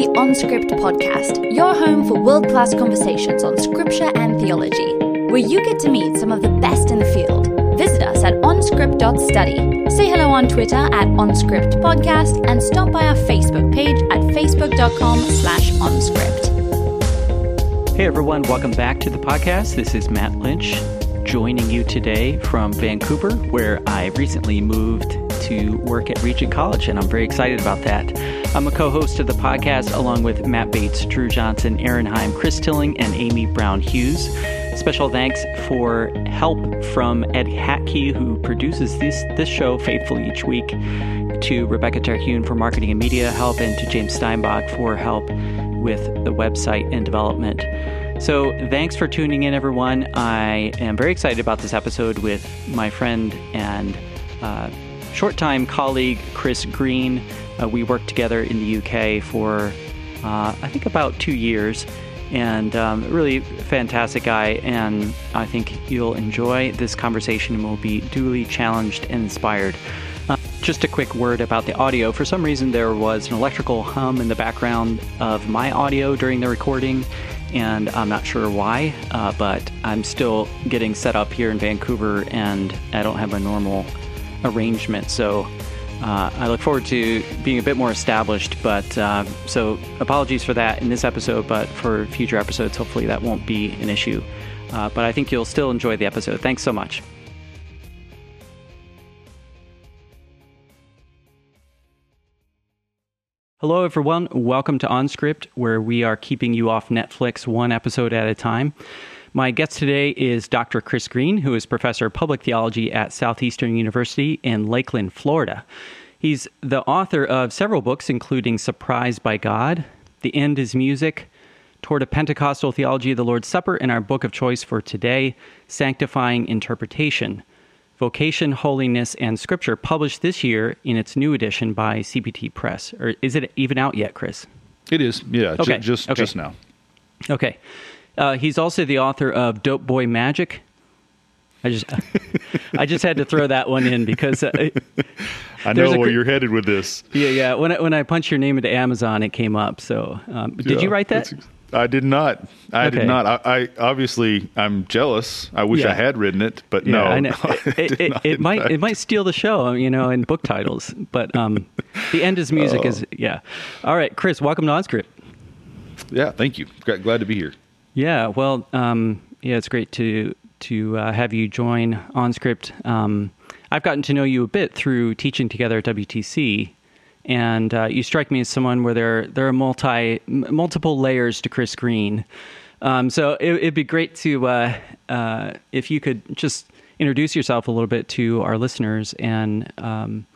the OnScript podcast, your home for world class conversations on scripture and theology, where you get to meet some of the best in the field. Visit us at onscript.study. Say hello on Twitter at OnScript Podcast and stop by our Facebook page at facebook.com slash OnScript. Hey everyone, welcome back to the podcast. This is Matt Lynch joining you today from Vancouver, where I recently moved to work at Regent College, and I'm very excited about that. I'm a co host of the podcast along with Matt Bates, Drew Johnson, Aaron Heim, Chris Tilling, and Amy Brown Hughes. Special thanks for help from Ed Hatkey, who produces this, this show faithfully each week, to Rebecca Terhune for marketing and media help, and to James Steinbach for help with the website and development. So, thanks for tuning in, everyone. I am very excited about this episode with my friend and uh, short time colleague, Chris Green. Uh, we worked together in the UK for, uh, I think, about two years. And um, really fantastic guy. And I think you'll enjoy this conversation and will be duly challenged and inspired. Uh, just a quick word about the audio. For some reason, there was an electrical hum in the background of my audio during the recording, and I'm not sure why, uh, but I'm still getting set up here in Vancouver, and I don't have a normal arrangement. So uh, I look forward to being a bit more established. But uh, so apologies for that in this episode, but for future episodes, hopefully that won't be an issue. Uh, but I think you'll still enjoy the episode. Thanks so much. Hello, everyone. Welcome to OnScript, where we are keeping you off Netflix one episode at a time. My guest today is Dr. Chris Green, who is professor of public theology at Southeastern University in Lakeland, Florida. He's the author of several books, including Surprised by God, The End is Music, Toward a Pentecostal Theology of the Lord's Supper, and our book of choice for today, Sanctifying Interpretation. Vocation, Holiness, and Scripture, published this year in its new edition by CPT Press. Or is it even out yet, Chris? It is, yeah, Okay, ju- just okay. just now. Okay. Uh, he's also the author of Dope Boy Magic. I just, I just had to throw that one in because, uh, I know where cr- you're headed with this. yeah, yeah. When I, when I punched your name into Amazon, it came up. So, um, did Yeah, you write that? I did not. I Okay. did not. I, I obviously I'm jealous. I wish Yeah. I had written it, but Yeah, no. I know. I It, it, might fact. it might steal the show, you know, in book titles. But um, the end is music Oh. is yeah. All right, Chris, welcome to OnScript. Yeah, thank you. Glad to be here. Yeah, well, um, yeah, it's great to to uh, have you join OnScript. Um, I've gotten to know you a bit through teaching together at WTC, and uh, you strike me as someone where there there are multi multiple layers to Chris Green. Um, so it, it'd be great to uh, uh, if you could just introduce yourself a little bit to our listeners and um,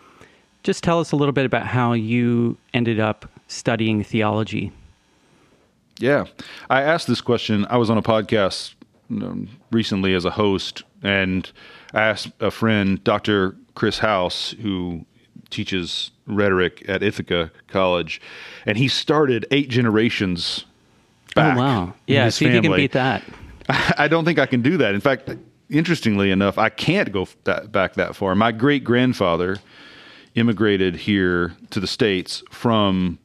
just tell us a little bit about how you ended up studying theology. Yeah, I asked this question. I was on a podcast um, recently as a host, and I asked a friend, Dr. Chris House, who teaches rhetoric at Ithaca College, and he started eight generations back. oh wow! Yeah, see if you can beat that. I don't think I can do that. In fact, interestingly enough, I can't go that, back that far. My great grandfather immigrated here to the States from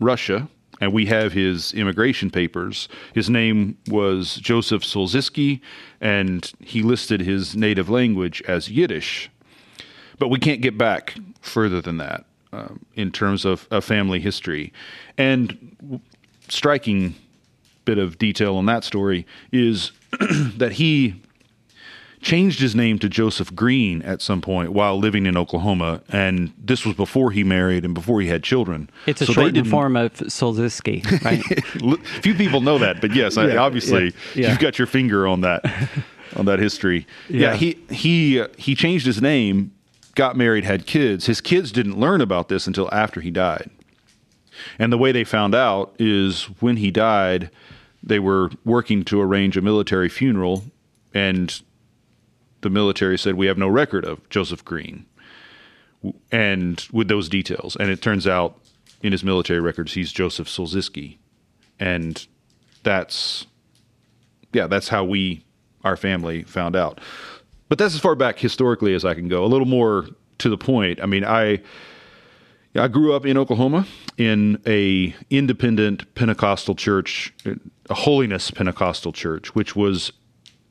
Russia, and we have his immigration papers. His name was Joseph Solzisky, and he listed his native language as Yiddish. But we can't get back further than that um, in terms of, of family history. And striking bit of detail on that story is that he changed his name to Joseph Green at some point while living in Oklahoma, and this was before he married and before he had children. It's a So shortened form of Solzisky, right? Few people know that, but yes, I, obviously yeah, yeah. you've got your finger on that on that history. Yeah. Yeah, he he uh, he changed his name, got married, had kids. His kids didn't learn about this until after he died. And the way they found out is when he died, they were working to arrange a military funeral, and the military said, We have no record of Joseph Green. And with those details. And it turns out in his military records, he's Joseph Solzisky. And that's, yeah, that's how we, our family, found out. But that's as far back historically as I can go. A little more to the point. I mean, I, I grew up in Oklahoma in a independent Pentecostal church, a holiness Pentecostal church, which was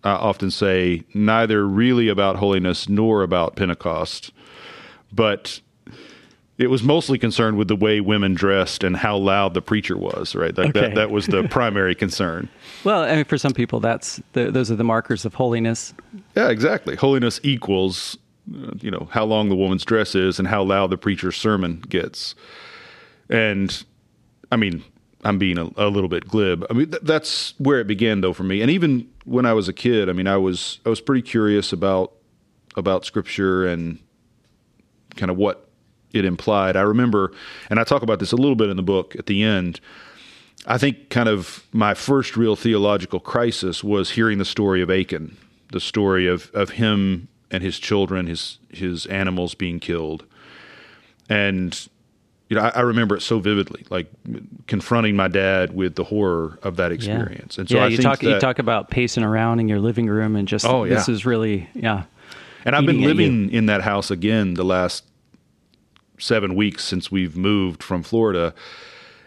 I often say neither really about holiness nor about Pentecost, but it was mostly concerned with the way women dressed and how loud the preacher was. Right, that okay. that, that, was the primary concern. Well, I mean, for some people, that's the, those are the markers of holiness. Yeah, exactly. Holiness equals uh, you know how long the woman's dress is and how loud the preacher's sermon gets and i mean i'm being a, a little bit glib. I mean th- that's where it began though for me. And even when i was a kid i mean i was i was pretty curious about about scripture and kind of what it implied. I remember and i talk about this a little bit in the book at the end i think kind of my first real theological crisis was hearing the story of achan the story of of him and his children, his his animals being killed, and you know I, I, remember it so vividly, like confronting my dad with the horror of that experience. Yeah. And so yeah, I you talk that, you talk about pacing around in your living room and just oh, yeah. this is really yeah. And I've been living in that house again the last seven weeks since we've moved from Florida.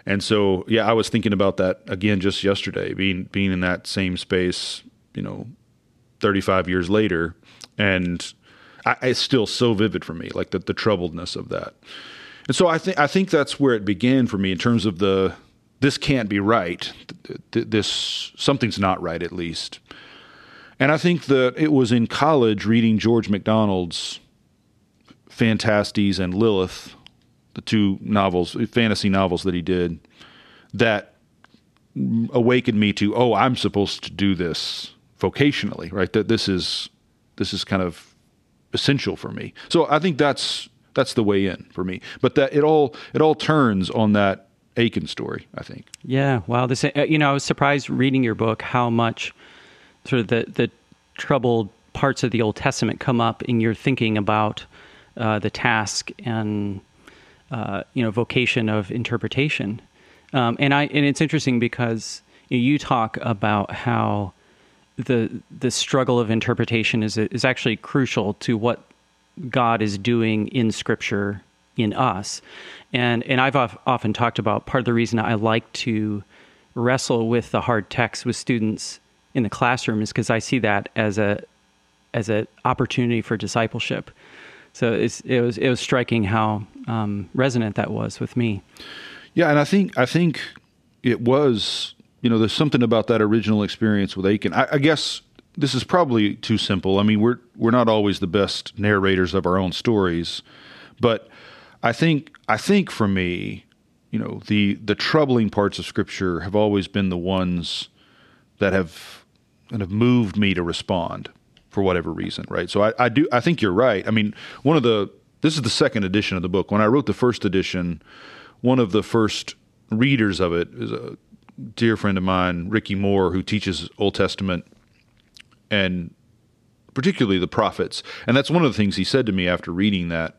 And so, yeah, I was thinking about that again just yesterday, being being in that same space, you know, 35 years later, and I, it's still so vivid for me, like the, the troubledness of that. And so I think I think that's where it began for me in terms of the this can't be right. This something's not right at least. And I think that it was in college reading George MacDonald's Phantastes and Lilith, the two novels, fantasy novels that he did, that awakened me to, oh, I'm supposed to do this vocationally, right? That this is this is kind of essential for me. So I think that's that's the way in for me. But that it all it all turns on that Achan story. I think. Yeah. Wow. This uh, you know I was surprised reading your book how much sort of the the troubled parts of the Old Testament come up in your thinking about uh, the task and uh, you know vocation of interpretation. Um, and I and it's interesting because you talk about how the the struggle of interpretation is is actually crucial to what God is doing in Scripture in us, and and I've often talked about part of the reason I like to wrestle with the hard text with students in the classroom is because I see that as a as an opportunity for discipleship. So it was it was striking how um, resonant that was with me. Yeah, and I think I think it was you know, there's something about that original experience with Achan. I, I, guess this is probably too simple. I mean, we're we're not always the best narrators of our own stories, but I think I think for me, you know, the the troubling parts of Scripture have always been the ones that have kind of moved me to respond for whatever reason, right? So I, I do I think you're right. I mean, one of the this is the second edition of the book. When I wrote the first edition, one of the first readers of it is a dear friend of mine, Ricky Moore, who teaches Old Testament and particularly the prophets. And that's one of the things he said to me after reading that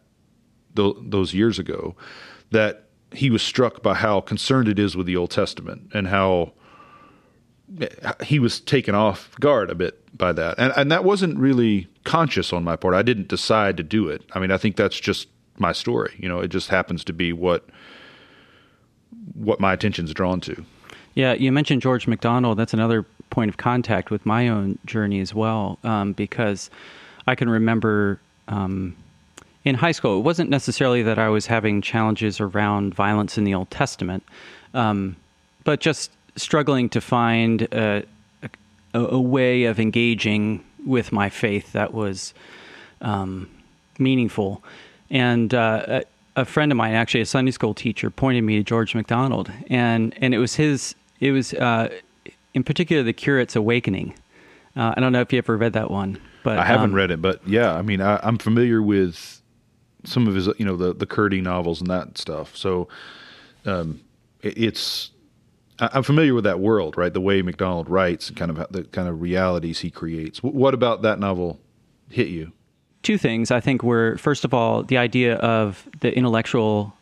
th- those years ago, that he was struck by how concerned it is with the Old Testament and how eh, he was taken off guard a bit by that. And, and that wasn't really conscious on my part. I didn't decide to do it. I mean, I think that's just my story. You know, it just happens to be what what my attention's drawn to. Yeah, you mentioned George MacDonald. That's another point of contact with my own journey as well, um, because I can remember um, in high school, it wasn't necessarily that I was having challenges around violence in the Old Testament, um, but just struggling to find a, a, a, way of engaging with my faith that was um, meaningful. And uh, a, a friend of mine, actually a Sunday school teacher, pointed me to George MacDonald, and and it was his it was uh, in particular the Curate's Awakening. Uh, I don't know if you ever read that one, but I haven't um, read it. But yeah, I mean, I, am familiar with some of his, you know, the the Curdie novels and that stuff. So um, it, it's I'm familiar with that world, right? The way MacDonald writes and kind of the kind of realities he creates. What about that novel hit you? Two things I think were first of all the idea of the intellectual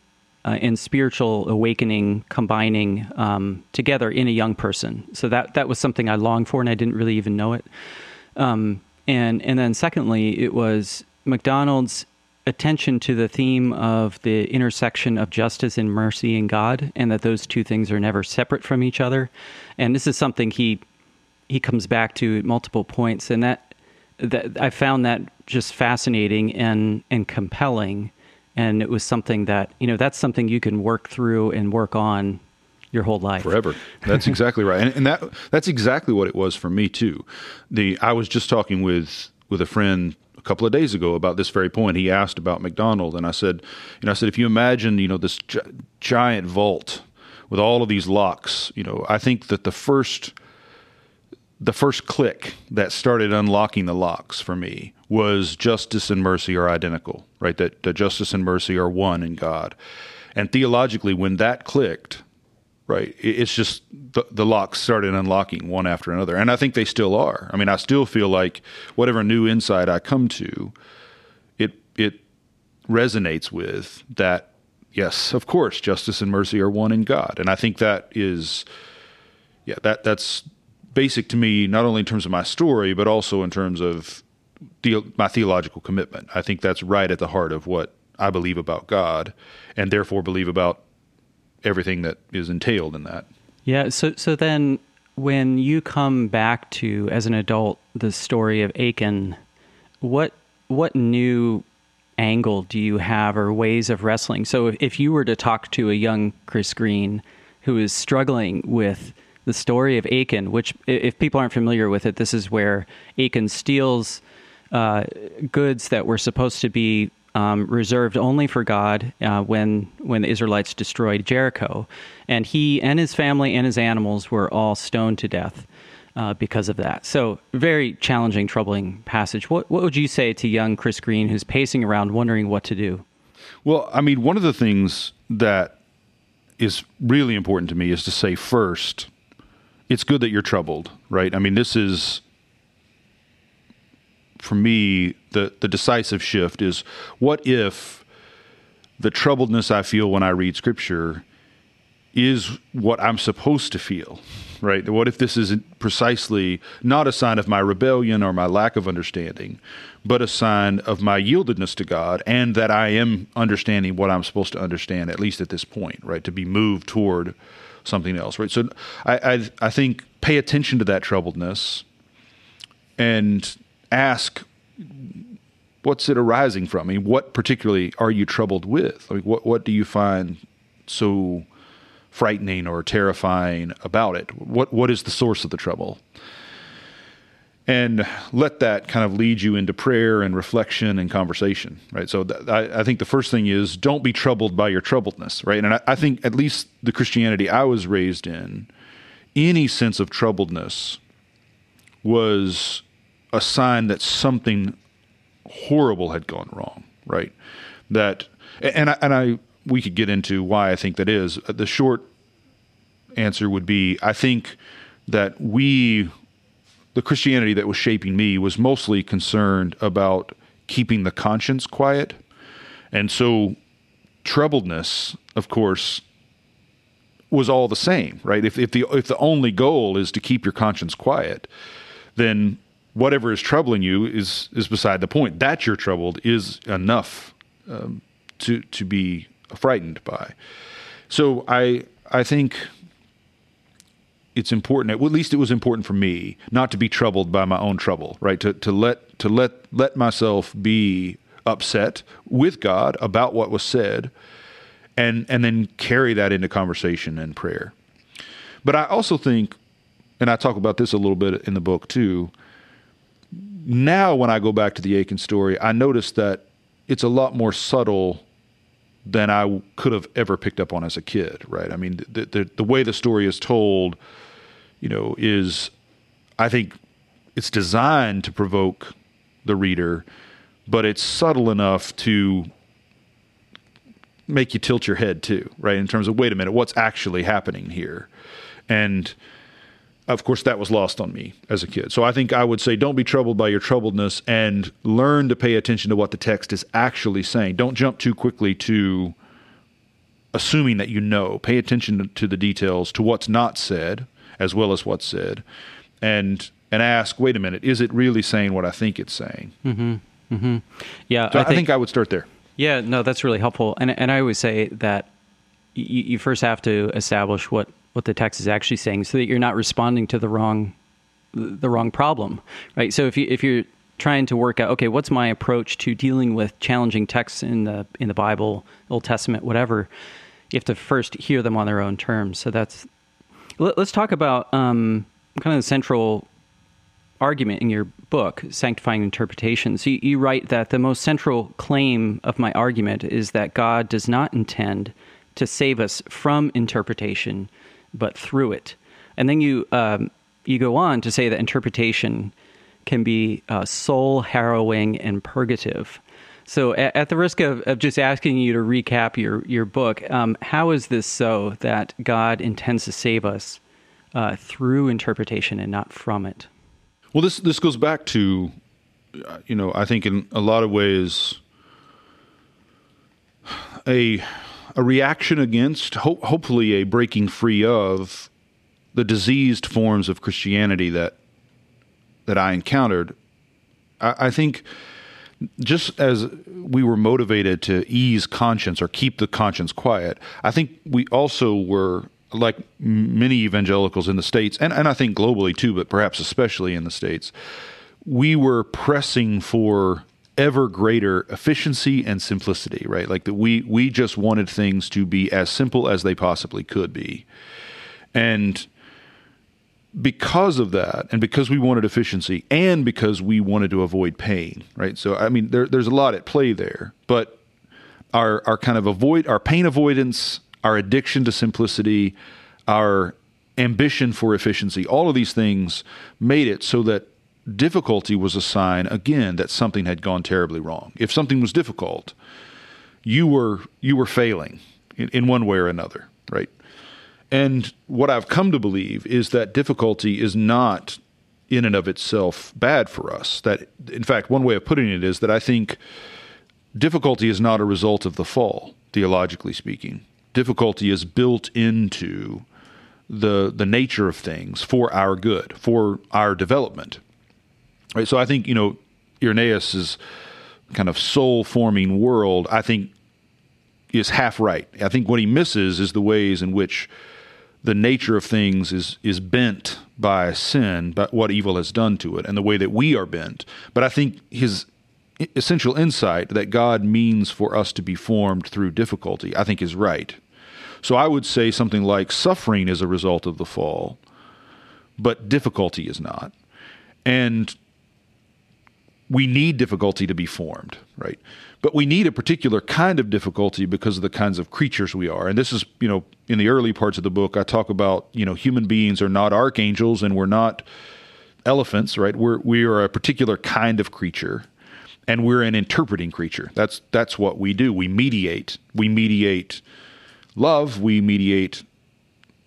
uh, and spiritual awakening combining um, together in a young person. So that that was something I longed for, and I didn't really even know it. Um, and and then secondly, it was MacDonald's attention to the theme of the intersection of justice and mercy in God, and that those two things are never separate from each other. And this is something he he comes back to at multiple points, and that that I found that just fascinating and and compelling. And it was something that you know that's something you can work through and work on your whole life forever. That's exactly right, and, and that that's exactly what it was for me too. The I was just talking with with a friend a couple of days ago about this very point. He asked about MacDonald, and I said, you know, I said if you imagine, you know, this gi- giant vault with all of these locks, you know, I think that the first the first click that started unlocking the locks for me was justice and mercy are identical, right? That, that justice and mercy are one in God. And theologically, when that clicked, right, it's just the, the locks started unlocking one after another. And I think they still are. I mean, I still feel like whatever new insight I come to, it, it resonates with that, yes, of course, justice and mercy are one in God. And I think that is, yeah, that that's basic to me, not only in terms of my story, but also in terms of the, my theological commitment. I think that's right at the heart of what I believe about God, and therefore believe about everything that is entailed in that. Yeah. So so then when you come back to as an adult the story of Achan, what what new angle do you have or ways of wrestling? So if, if you were to talk to a young Chris Green who is struggling with the story of Achan, which, if people aren't familiar with it, this is where Achan steals uh, goods that were supposed to be um, reserved only for God uh, when when the Israelites destroyed Jericho, and he and his family and his animals were all stoned to death uh, because of that. So, very challenging, troubling passage. What what would you say to young Chris Green who's pacing around wondering what to do? Well, I mean, one of the things that is really important to me is to say first it's good that you're troubled, right? I mean, this is for me the the decisive shift is what if the troubledness I feel when I read scripture is what I'm supposed to feel, right? What if this isn't precisely not a sign of my rebellion or my lack of understanding, but a sign of my yieldedness to God and that I am understanding what I'm supposed to understand, at least at this point, right? To be moved toward something else, right? So I, I, I think pay attention to that troubledness and ask what's it arising from? I mean, what particularly are you troubled with? I mean, what what do you find so frightening or terrifying about it? What what is the source of the trouble? And let that kind of lead you into prayer and reflection and conversation, right? So th- I, I, think the first thing is don't be troubled by your troubledness, right? And I, I think at least the Christianity I was raised in, any sense of troubledness was a sign that something horrible had gone wrong, right? That and I, and I we could get into why I think that is. The short answer would be I think that we the Christianity that was shaping me was mostly concerned about keeping the conscience quiet. And so troubledness, of course, was all the same, right? If if the if the only goal is to keep your conscience quiet, then whatever is troubling you is is beside the point. That you're troubled is enough um, to to be frightened by. So I I think it's important. At least it was important for me not to be troubled by my own trouble. Right to to let to let let myself be upset with God about what was said, and and then carry that into conversation and prayer. But I also think, and I talk about this a little bit in the book too now when I go back to the Achan story, I notice that it's a lot more subtle than I could have ever picked up on as a kid, right? I mean, the, the, the way the story is told, you know, is I think it's designed to provoke the reader, but it's subtle enough to make you tilt your head too, right? In terms of wait a minute, what's actually happening here? And of course, that was lost on me as a kid. So I think I would say don't be troubled by your troubledness and learn to pay attention to what the text is actually saying. Don't jump too quickly to assuming that you know. Pay attention to the details, to what's not said, as well as what's said, and and ask, wait a minute, is it really saying what I think it's saying? Mm-hmm. Mm-hmm. Yeah, so I, think, I think I would start there. Yeah, no, that's really helpful. And and I always say that you first have to establish what what the text is actually saying, so that you're not responding to the wrong the wrong problem, right? So if you if you're trying to work out, okay, what's my approach to dealing with challenging texts in the in the Bible, Old Testament, whatever, you have to first hear them on their own terms. So that's let, us talk about um, kind of the central argument in your book, Sanctifying Interpretation. So you, you write that the most central claim of my argument is that God does not intend to save us from interpretation, but through it. And then you um, you go on to say that interpretation can be uh, soul harrowing and purgative. So, at, at the risk of, of, just asking you to recap your your book, um, how is this so that God intends to save us uh, through interpretation and not from it? Well, this this goes back to, you know, I think in a lot of ways, a a reaction against, ho- hopefully, a breaking free of the diseased forms of Christianity that that I encountered. I, I think just as we were motivated to ease conscience or keep the conscience quiet, I think we also were like many evangelicals in the states, and, and I think globally too, but perhaps especially in the states, we were pressing for ever greater efficiency and simplicity, right? Like that we we just wanted things to be as simple as they possibly could be. And because of that, and because we wanted efficiency, and because we wanted to avoid pain, right? So, I mean, there, there's a lot at play there, but our our kind of avoid our pain avoidance, our addiction to simplicity, our ambition for efficiency, all of these things made it so that difficulty was a sign again that something had gone terribly wrong. If something was difficult, you were you were failing in, in one way or another, right? And what I've come to believe is that difficulty is not in and of itself bad for us. That, in fact, one way of putting it is that I think difficulty is not a result of the fall, theologically speaking. Difficulty is built into the the nature of things for our good, for our development. Right. So I think you know Irenaeus's kind of soul forming world. I think is half right. I think what he misses is the ways in which the nature of things is is bent by sin, by what evil has done to it, and the way that we are bent. But I think his essential insight that God means for us to be formed through difficulty, I think is right. So I would say something like suffering is a result of the fall, but difficulty is not. And we need difficulty to be formed, right? But we need a particular kind of difficulty because of the kinds of creatures we are. And this is, you know, in the early parts of the book, I talk about, you know, human beings are not archangels and we're not elephants, right? We're we are a particular kind of creature and we're an interpreting creature. That's that's what we do. We mediate. We mediate love, we mediate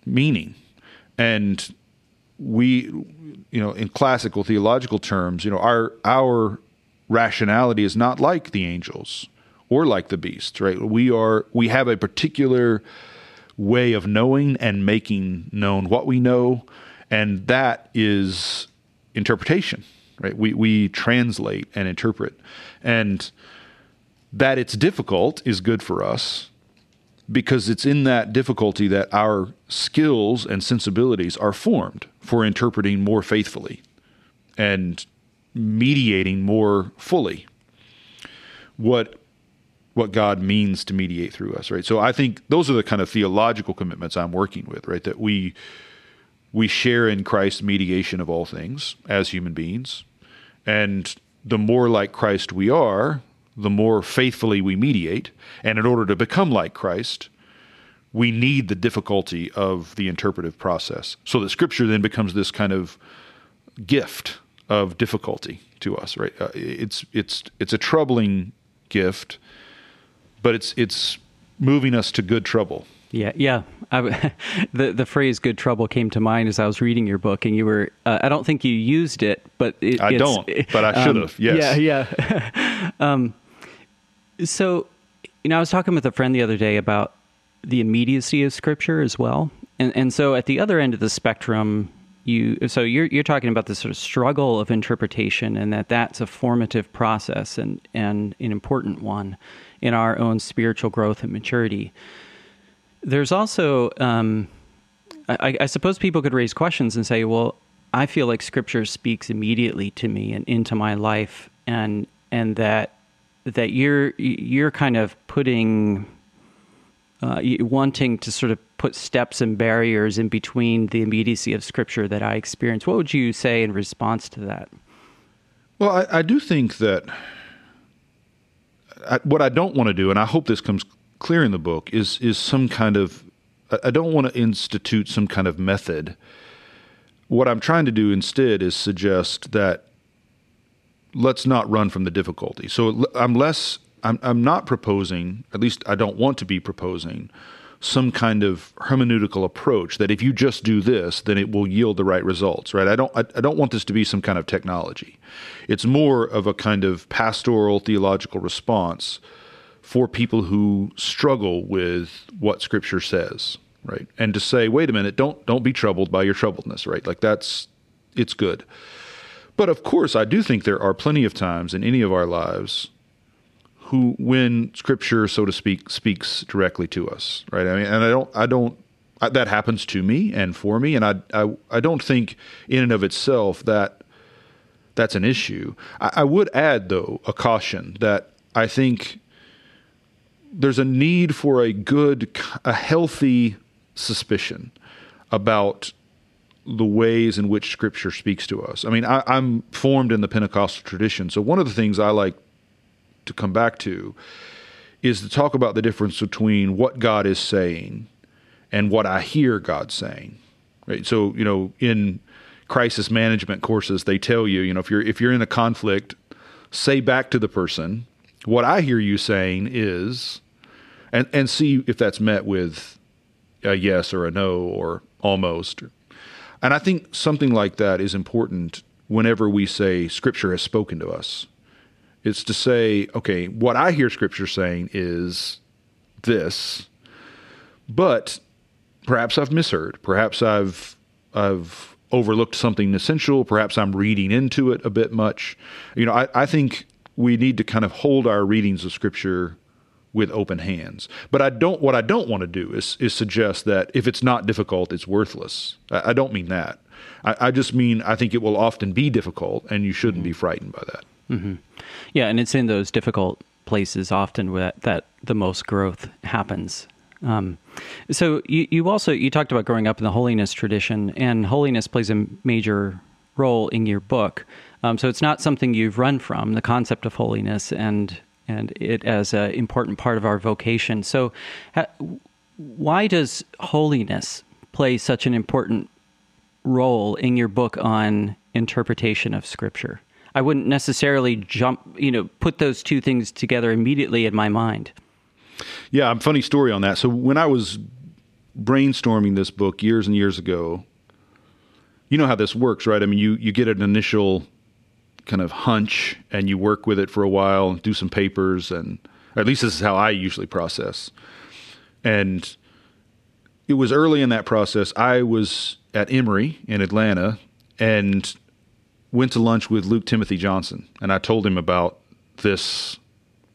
meaning. And we you know, in classical theological terms, you know, our our rationality is not like the angels or like the beasts, right? We are we have a particular way of knowing and making known what we know, and that is interpretation, right? We we translate and interpret, and that it's difficult is good for us because it's in that difficulty that our skills and sensibilities are formed for interpreting more faithfully and mediating more fully what what God means to mediate through us, right? So I think those are the kind of theological commitments I'm working with, right? That we we share in Christ's mediation of all things as human beings. And the more like Christ we are, the more faithfully we mediate. And in order to become like Christ, we need the difficulty of the interpretive process. So that Scripture then becomes this kind of gift of difficulty to us, right? Uh, it's it's it's a troubling gift, but it's it's moving us to good trouble. Yeah, yeah. I, the the phrase "good trouble" came to mind as I was reading your book, and you were. Uh, I don't think you used it, but it, I don't. But I should have. Um, yes. Yeah, yeah. um, so, you know, I was talking with a friend the other day about the immediacy of Scripture as well, and and so at the other end of the spectrum, you so you're you're talking about the sort of struggle of interpretation and that that's a formative process and and an important one in our own spiritual growth and maturity. There's also um, I, I suppose people could raise questions and say, well, I feel like Scripture speaks immediately to me and into my life, and and that that you're you're kind of putting uh, wanting to sort of put steps and barriers in between the immediacy of Scripture that I experience. What would you say in response to that? Well, I, I do think that I, what I don't want to do, and I hope this comes clear in the book, is is some kind of I don't want to institute some kind of method. What I'm trying to do instead is suggest that let's not run from the difficulty. So I'm less I'm I'm not proposing, at least I don't want to be proposing some kind of hermeneutical approach that if you just do this, then it will yield the right results, right? I don't I, I don't want this to be some kind of technology. It's more of a kind of pastoral theological response for people who struggle with what scripture says, right? And to say, wait a minute, don't don't be troubled by your troubledness, right? Like that's it's good. But of course, I do think there are plenty of times in any of our lives who when scripture so to speak speaks directly to us, right? I mean, and I don't I don't I, that happens to me and for me and I, I I don't think in and of itself that that's an issue. I, I would add though a caution that I think there's a need for a good, a healthy suspicion about the ways in which Scripture speaks to us. I mean, I, am formed in the Pentecostal tradition, so one of the things I like to come back to is to talk about the difference between what God is saying and what I hear God saying. Right. So you know, in crisis management courses, they tell you, you know, if you're if you're in a conflict, say back to the person, what I hear you saying is and and see if that's met with a yes or a no or almost. And I think something like that is important whenever we say Scripture has spoken to us. It's to say, okay, what I hear Scripture saying is this, but perhaps I've misheard. Perhaps I've I've overlooked something essential. Perhaps I'm reading into it a bit much. You know, I, I think we need to kind of hold our readings of Scripture with open hands. But I don't. What I don't want to do is is suggest that if it's not difficult, it's worthless. I, I don't mean that. I, I, just mean I think it will often be difficult, and you shouldn't mm-hmm. be frightened by that. Mm-hmm. Yeah, and it's in those difficult places often that that the most growth happens. Um, so you you also you talked about growing up in the holiness tradition, and holiness plays a major role in your book. Um, so it's not something you've run from the concept of holiness and and it as an important part of our vocation. So, why does holiness play such an important role in your book on interpretation of Scripture? I wouldn't necessarily jump, you know, put those two things together immediately in my mind. Yeah, funny story on that. So when I was brainstorming this book years and years ago, you know how this works, right? I mean, you you get an initial kind of hunch and you work with it for a while, do some papers, and at least this is how I usually process. And it was early in that process. I was at Emory in Atlanta and went to lunch with Luke Timothy Johnson, and I told him about this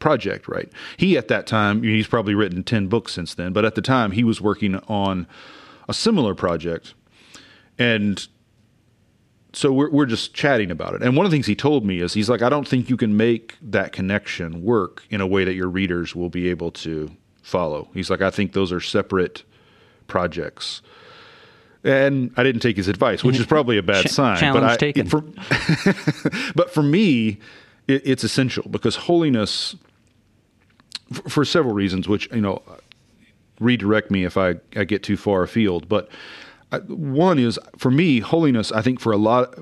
project. Right, he at that time he's probably written ten books since then, but at the time he was working on a similar project, and so we're we're just chatting about it. And one of the things he told me is he's like, I don't think you can make that connection work in a way that your readers will be able to follow. He's like, I think those are separate projects. And I didn't take his advice, which is probably a bad Ch- sign. Challenge but I, taken. For, but for me, it, it's essential because holiness, for, for several reasons, which you know, redirect me if I, I get too far afield, but uh, one is for me holiness i think for a lot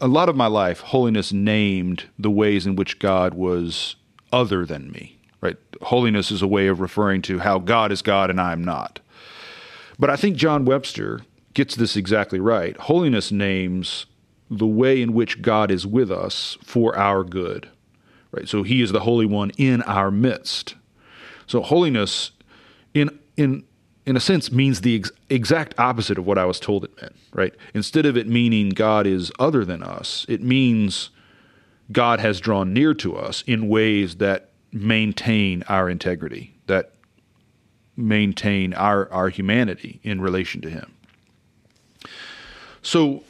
a lot of my life holiness named the ways in which god was other than me right holiness is a way of referring to how god is god and i am not but i think john webster gets this exactly right holiness names the way in which god is with us for our good right so he is the holy one in our midst so holiness in in in a sense, means the ex- exact opposite of what I was told it meant, right? Instead of it meaning God is other than us, it means God has drawn near to us in ways that maintain our integrity, that maintain our, our humanity in relation to Him. So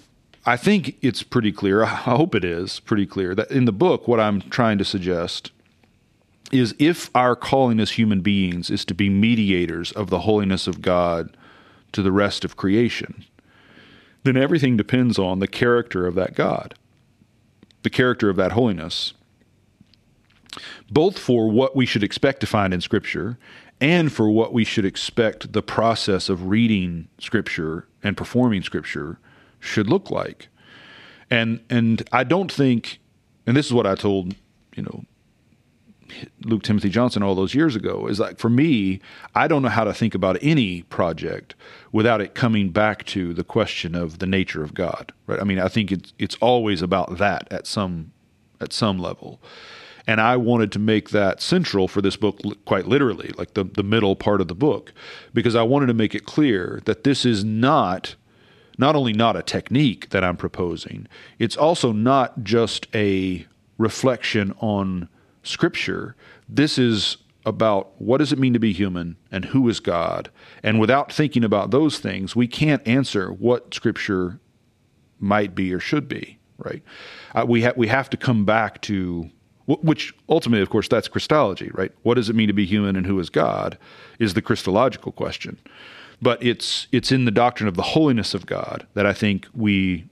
I think it's pretty clear, I hope it is pretty clear, that in the book, what I'm trying to suggest is if our calling as human beings is to be mediators of the holiness of God to the rest of creation, then everything depends on the character of that God, the character of that holiness, both for what we should expect to find in Scripture and for what we should expect the process of reading Scripture and performing Scripture should look like. And and I don't think, and this is what I told you know Luke Timothy Johnson all those years ago is like for me, I don't know how to think about any project without it coming back to the question of the nature of God. Right? I mean, I think it's it's always about that at some at some level. And I wanted to make that central for this book quite literally, like the, the middle part of the book, because I wanted to make it clear that this is not not only not a technique that I'm proposing, it's also not just a reflection on Scripture, this is about what does it mean to be human and who is God. And without thinking about those things, we can't answer what Scripture might be or should be. Right? Uh, we have we have to come back to which ultimately, of course, that's Christology. Right? What does it mean to be human and who is God? Is the Christological question. But it's it's in the doctrine of the holiness of God that I think we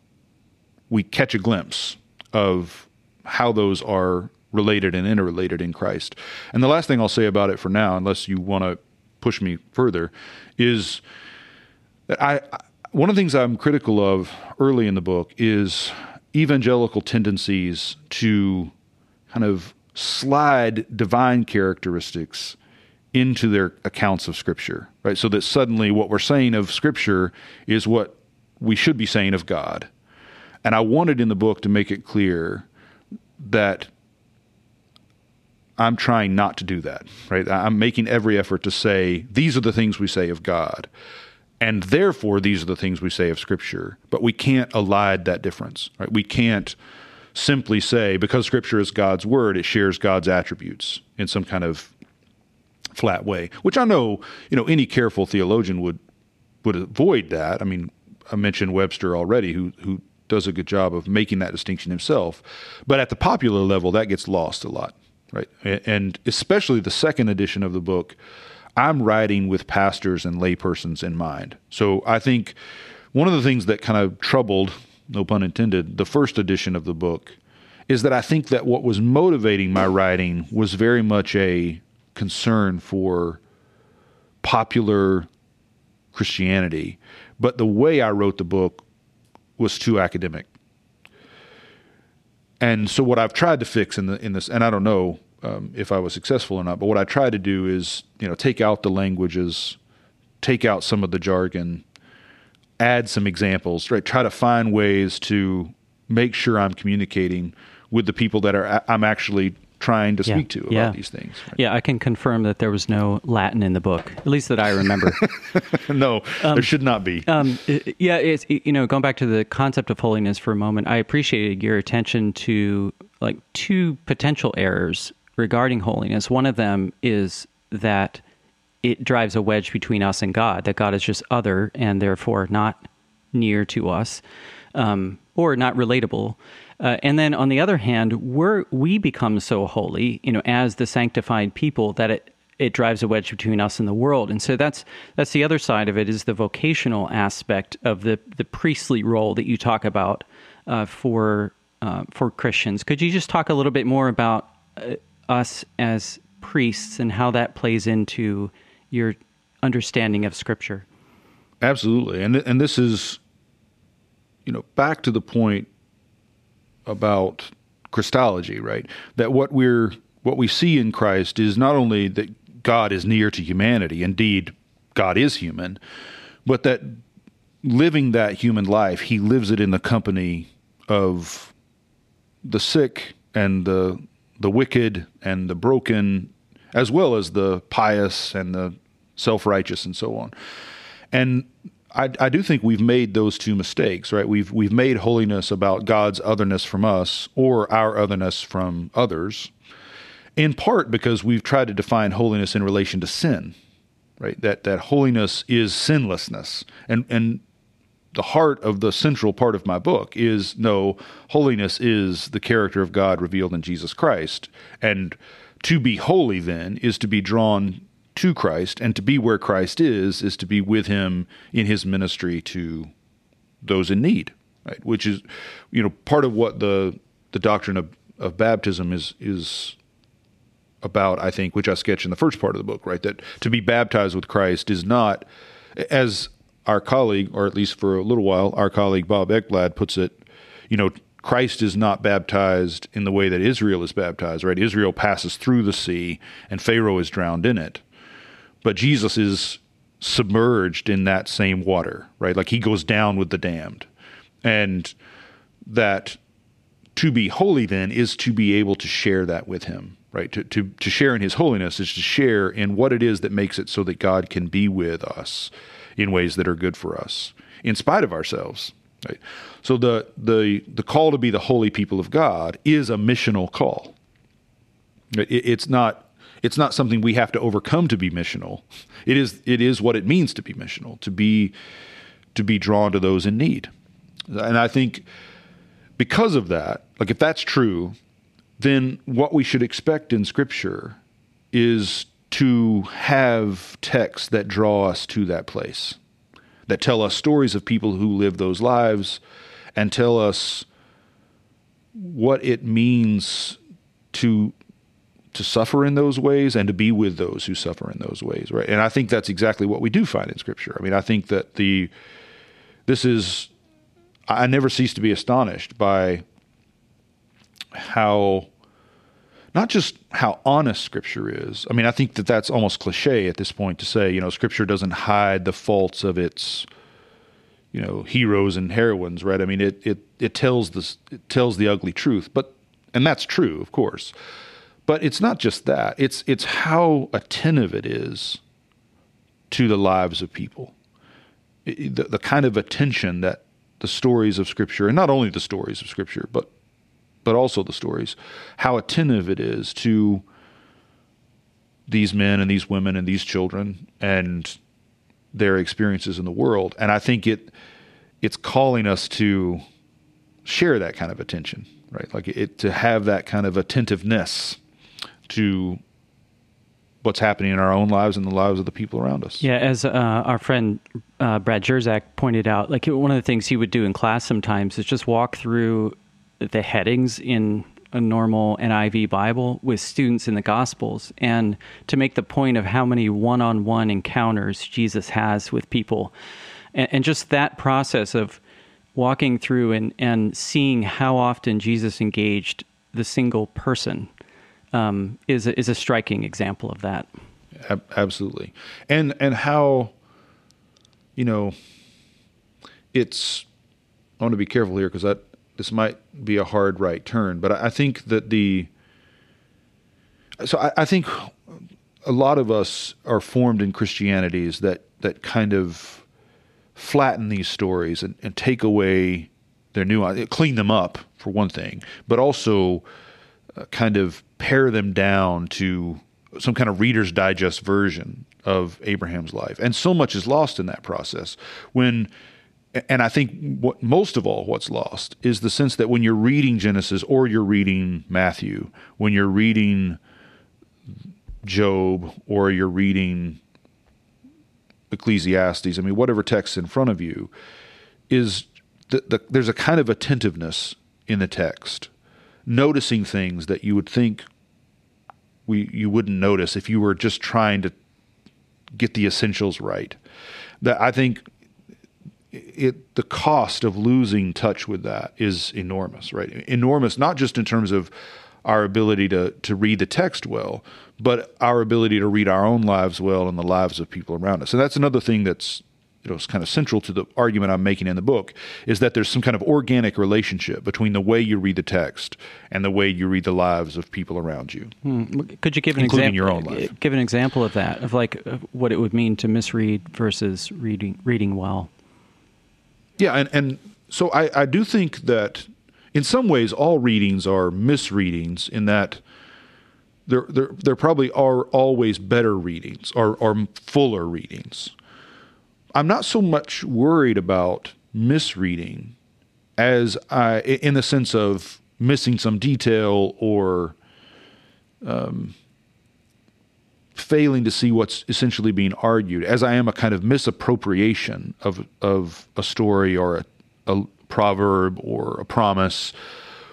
we catch a glimpse of how those are related and interrelated in Christ. And the last thing I'll say about it for now, unless you want to push me further, is that I one of the things I'm critical of early in the book is evangelical tendencies to kind of slide divine characteristics into their accounts of scripture, right? So that suddenly what we're saying of scripture is what we should be saying of God. And I wanted in the book to make it clear that I'm trying not to do that, right? I'm making every effort to say, these are the things we say of God. And therefore, these are the things we say of Scripture. But we can't elide that difference, right? We can't simply say, because Scripture is God's Word, it shares God's attributes in some kind of flat way, which I know, you know, any careful theologian would would avoid that. I mean, I mentioned Webster already, who who does a good job of making that distinction himself. But at the popular level, that gets lost a lot right? And especially the second edition of the book, I'm writing with pastors and laypersons in mind. So I think one of the things that kind of troubled, no pun intended, the first edition of the book is that I think that what was motivating my writing was very much a concern for popular Christianity. But the way I wrote the book was too academic. And so what I've tried to fix in the in this, and I don't know um, if I was successful or not, but what I try to do is you know take out the languages, take out some of the jargon, add some examples, right? Try to find ways to make sure I'm communicating with the people that are I'm actually trying to speak yeah, to about yeah. these things. Right? Yeah, I can confirm that there was no Latin in the book, at least that I remember. no, um, there should not be. Um, yeah, it's you know going back to the concept of holiness for a moment. I appreciated your attention to like two potential errors regarding holiness. One of them is that it drives a wedge between us and God. That God is just other and therefore not near to us, um, or not relatable. Uh, and then on the other hand, we we become so holy, you know, as the sanctified people that it it drives a wedge between us and the world. And so that's that's the other side of it is the vocational aspect of the the priestly role that you talk about uh, for uh, for Christians. Could you just talk a little bit more about uh, us as priests and how that plays into your understanding of Scripture? Absolutely, and and this is, you know, back to the point about Christology, right? That what we're what we see in Christ is not only that God is near to humanity, indeed God is human, but that living that human life, he lives it in the company of the sick and the the wicked and the broken as well as the pious and the self righteous, and so on. And I, I do think we've made those two mistakes, right? We've we've made holiness about God's otherness from us or our otherness from others, in part because we've tried to define holiness in relation to sin, right? That that holiness is sinlessness, and and the heart of the central part of my book is no holiness is the character of God revealed in Jesus Christ, and to be holy then is to be drawn to Christ, and to be where Christ is is to be with Him in His ministry to those in need, right? Which is, you know, part of what the the doctrine of, of baptism is is about, I think, which I sketch in the first part of the book, right? That to be baptized with Christ is not, as our colleague, or at least for a little while, our colleague Bob Ekblad puts it, you know, Christ is not baptized in the way that Israel is baptized, right? Israel passes through the sea and Pharaoh is drowned in it. But Jesus is submerged in that same water, right? Like he goes down with the damned. And that to be holy then is to be able to share that with him right to, to to share in his holiness is to share in what it is that makes it so that god can be with us in ways that are good for us in spite of ourselves right so the the the call to be the holy people of god is a missional call it, it's not it's not something we have to overcome to be missional. It is it is what it means to be missional to be to be drawn to those in need. And i think because of that like if that's true then what we should expect in Scripture is to have texts that draw us to that place, that tell us stories of people who live those lives and tell us what it means to to suffer in those ways and to be with those who suffer in those ways right and i think that's exactly what we do find in scripture i mean i think that the this is i never cease to be astonished by how not just how honest scripture is. I mean, I think that that's almost cliche at this point to say, you know, scripture doesn't hide the faults of its you know, heroes and heroines, right? I mean, it it it tells this it tells the ugly truth. But and that's true, of course. But it's not just that. It's it's how attentive it is to the lives of people. The, the kind of attention that the stories of scripture and not only the stories of scripture, but but also the stories, how attentive it is to these men and these women and these children and their experiences in the world. And I think it it's calling us to share that kind of attention, right? Like it to have that kind of attentiveness to what's happening in our own lives and the lives of the people around us. Yeah, as uh, our friend uh, Brad Jersak pointed out, like one of the things he would do in class sometimes is just walk through the headings in a normal NIV Bible with students in the Gospels and to make the point of how many one on one encounters Jesus has with people. And, and, just that process of walking through and, and seeing how often Jesus engaged the single person um, is, a, is a striking example of that. Absolutely. And, and how, you know, it's, I want to be careful here because that this might be a hard right turn, but I think that the so I, I think a lot of us are formed in Christianities that that kind of flatten these stories and, and take away their nuance, clean them up for one thing, but also uh, kind of pare them down to some kind of Reader's Digest version of Abraham's life. And so much is lost in that process when and I think what most of all what's lost is the sense that when you're reading Genesis or you're reading Matthew, when you're reading Job or you're reading Ecclesiastes, I mean whatever text in front of you is the, the, there's a kind of attentiveness in the text, noticing things that you would think we you wouldn't notice if you were just trying to get the essentials right. That I think it the cost of losing touch with that is enormous, right? Enormous, not just in terms of our ability to to read the text well, but our ability to read our own lives well and the lives of people around us. And that's another thing that's you know, is kind of central to the argument I'm making in the book is that there's some kind of organic relationship between the way you read the text and the way you read the lives of people around you. Hmm. Could you give an including example? your own life. Give an example of that, of like what it would mean to misread versus reading reading well. Yeah, and and so I I do think that in some ways all readings are misreadings in that there there there probably are always better readings or or fuller readings. I'm not so much worried about misreading as I in the sense of missing some detail or um, failing to see what's essentially being argued, as I am a kind of misappropriation of of a story or a, a proverb or a promise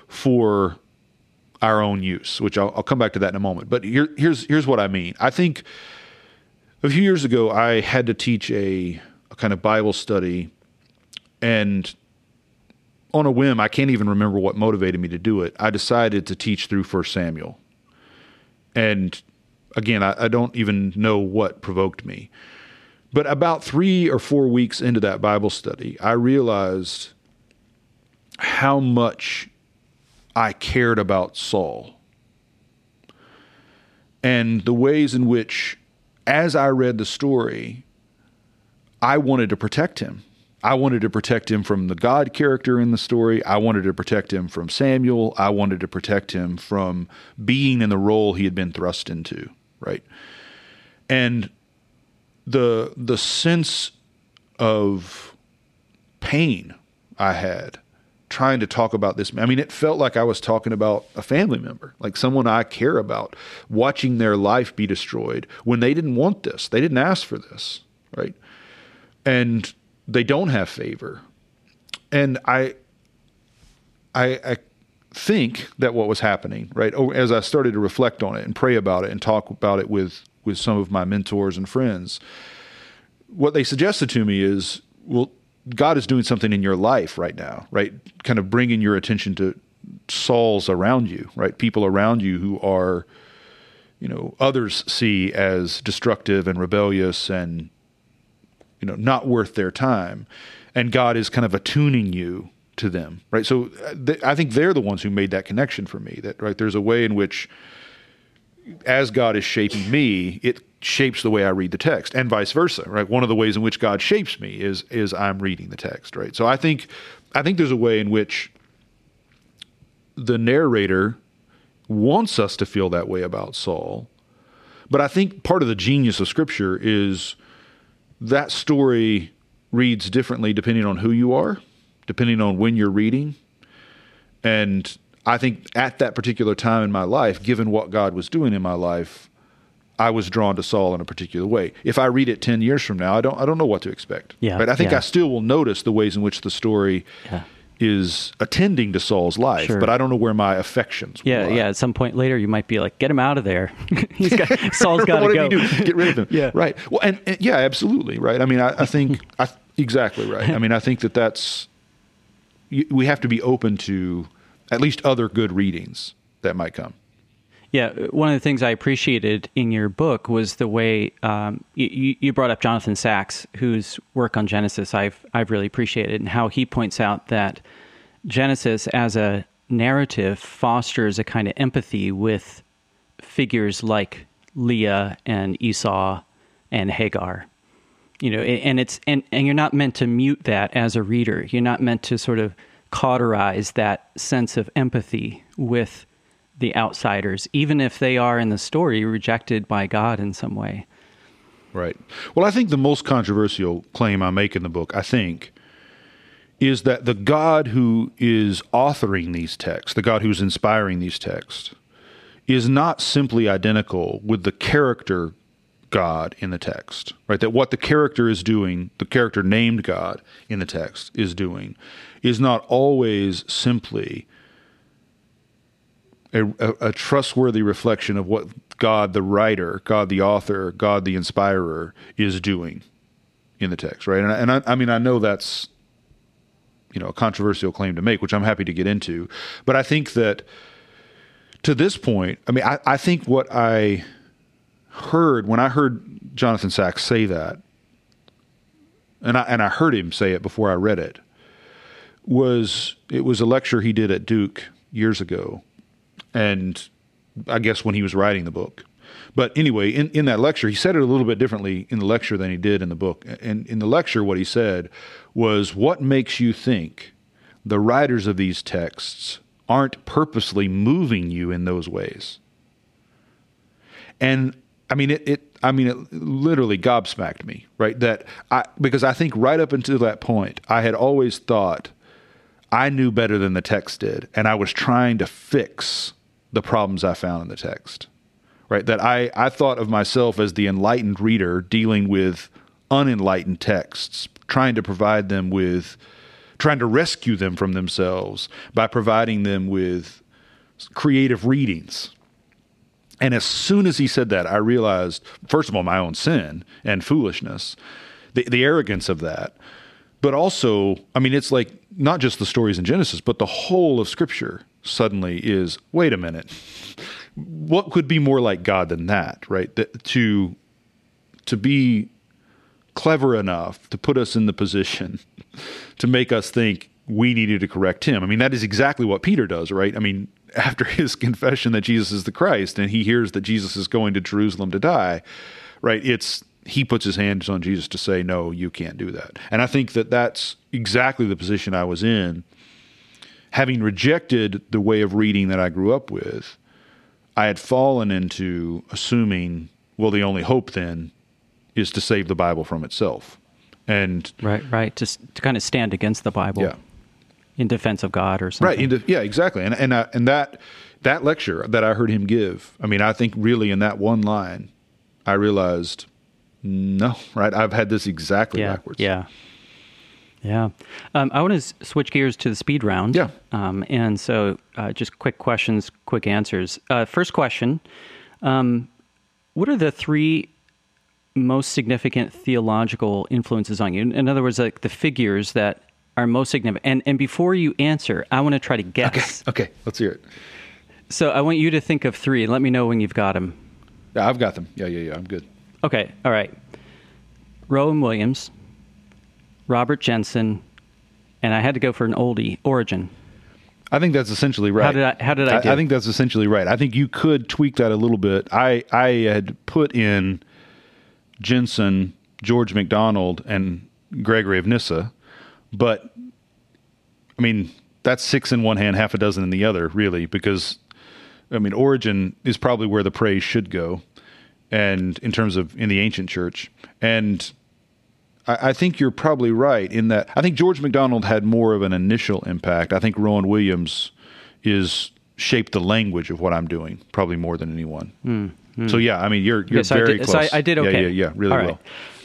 for our own use, which I'll, I'll, come back to that in a moment. But here, here's here's what I mean. I think a few years ago I had to teach a, a kind of Bible study, and on a whim, I can't even remember what motivated me to do it. I decided to teach through First Samuel, and again, I, I don't even know what provoked me. But about three or four weeks into that Bible study, I realized how much I cared about Saul and the ways in which, as I read the story, I wanted to protect him. I wanted to protect him from the God character in the story. I wanted to protect him from Samuel. I wanted to protect him from being in the role he had been thrust into, right? And the the sense of pain I had trying to talk about this. I mean, it felt like I was talking about a family member, like someone I care about, watching their life be destroyed when they didn't want this. They didn't ask for this, right? And they don't have favor. And I, I, I think that what was happening, right, oh, as I started to reflect on it and pray about it and talk about it with with some of my mentors and friends, what they suggested to me is, well, God is doing something in your life right now, right? Kind of bringing your attention to souls around you, right? People around you who are, you know, others see as destructive and rebellious and, you know, not worth their time. And God is kind of attuning you to them, right? So uh, th- I think they're the ones who made that connection for me that, right, there's a way in which as God is shaping me, it shapes the way I read the text, and vice versa. Right. One of the ways in which God shapes me is is I'm reading the text. Right. So I think I think there's a way in which the narrator wants us to feel that way about Saul, but I think part of the genius of Scripture is that story reads differently depending on who you are, depending on when you're reading, and I think at that particular time in my life, given what God was doing in my life, I was drawn to Saul in a particular way. If I read it ten years from now, I don't I don't know what to expect. Yeah, but I think yeah. I still will notice the ways in which the story yeah. is attending to Saul's life, Sure. but I don't know where my affections. Yeah, lie. yeah. At some point later, you might be like, "Get him out of there." He's got Saul's got what to go. do? Get rid of him. Yeah. Right. Well, and, and yeah, absolutely. Right. I mean, I, I think I exactly right. I mean, I think that that's we have to be open to at least other good readings that might come. Yeah, one of the things I appreciated in your book was the way um, you, you brought up Jonathan Sacks, whose work on Genesis I've I've really appreciated, and how he points out that Genesis as a narrative fosters a kind of empathy with figures like Leah and Esau and Hagar. You know, and it's and, and you're not meant to mute that as a reader. You're not meant to sort of cauterize that sense of empathy with the outsiders, even if they are in the story rejected by God in some way. Right. Well, I think the most controversial claim I make in the book, I think, is that the God who is authoring these texts, the God who's inspiring these texts, is not simply identical with the character God in the text, right? That what the character is doing, the character named God in the text is doing, is not always simply a, a, a trustworthy reflection of what God the writer, God the author, God the inspirer is doing in the text, right? And I, and I, I mean, I know that's you know a controversial claim to make, which I'm happy to get into, but I think that to this point, I mean, I, I think what I heard when I heard Jonathan Sacks say that, and I and I heard him say it before I read it. Was it was a lecture he did at Duke years ago, and I guess when he was writing the book. But anyway, in, in that lecture, he said it a little bit differently in the lecture than he did in the book. And in the lecture, what he said was, What makes you think the writers of these texts aren't purposely moving you in those ways? And I mean, it, it I mean, it literally gobsmacked me, right? That I, because I think right up until that point, I had always thought I knew better than the text did, and I was trying to fix the problems I found in the text right? That I, I thought of myself as the enlightened reader dealing with unenlightened texts, trying to provide them with, trying to rescue them from themselves by providing them with creative readings. And as soon as he said that, I realized, first of all, my own sin and foolishness, the, the arrogance of that. But also, I mean, it's like not just the stories in Genesis, but the whole of Scripture suddenly is wait a minute what could be more like God than that, right? That to to be clever enough to put us in the position to make us think we needed to correct him. I mean, that is exactly what Peter does, right? I mean, after his confession that Jesus is the Christ and he hears that Jesus is going to Jerusalem to die, right? It's he puts his hands on Jesus to say, "No, you can't do that." And I think that that's exactly the position I was in having rejected the way of reading that I grew up with I had fallen into assuming, well, the only hope then is to save the Bible from itself. And right, right, to, to kind of stand against the Bible, yeah. in defense of God or something. Right, yeah, exactly. And and and that that lecture that I heard him give, I mean, I think really in that one line, I realized, no, right, I've had this exactly yeah, backwards. Yeah. Yeah. Um, I want to switch gears to the speed round. Yeah. Um, and so uh, just quick questions, quick answers. Uh, first question um, What are the three most significant theological influences on you? In other words, like the figures that are most significant. And, and before you answer, I want to try to guess. Okay. Okay. Let's hear it. So I want you to think of three let me know when you've got them. Yeah, I've got them. Yeah, yeah, yeah. I'm good. Okay. All right. Rowan Williams. Robert Jenson, and I had to go for an oldie, Origen. I think that's essentially right. How did I? How did I? I, I, think that's essentially right. I think you could tweak that a little bit. I I had put in Jenson, George MacDonald, and Gregory of Nyssa, but I mean that's six in one hand, half a dozen in the other, really, because I mean Origen is probably where the praise should go, and in terms of in the ancient church, and I, I think you're probably right in that. I think George MacDonald had more of an initial impact. I think Rowan Williams is shaped the language of what I'm doing probably more than anyone. Mm, mm. So yeah, I mean you're you're very I did, close. So I, I, did okay. Yeah, yeah, yeah really All right.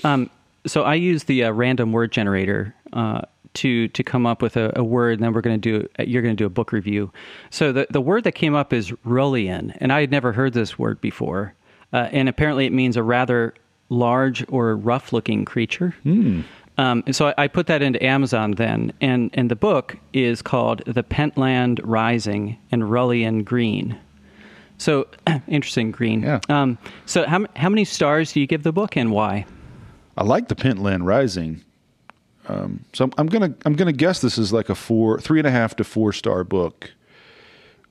well. Um, so I use the uh, random word generator uh, to to come up with a, a word, and then we're going to do you're going to do a book review. So the the word that came up is Rullion, and I had never heard this word before, uh, and apparently it means a rather large or rough looking creature. Mm. Um, so I, I, put that into Amazon then, and, and the book is called The Pentland Rising and Rullion Green. So interesting, Green. Yeah. Um, so how how many stars do you give the book, and why? I like the Pentland Rising. Um, so I'm, I'm gonna I'm gonna guess this is like a four, three and a half to four star book,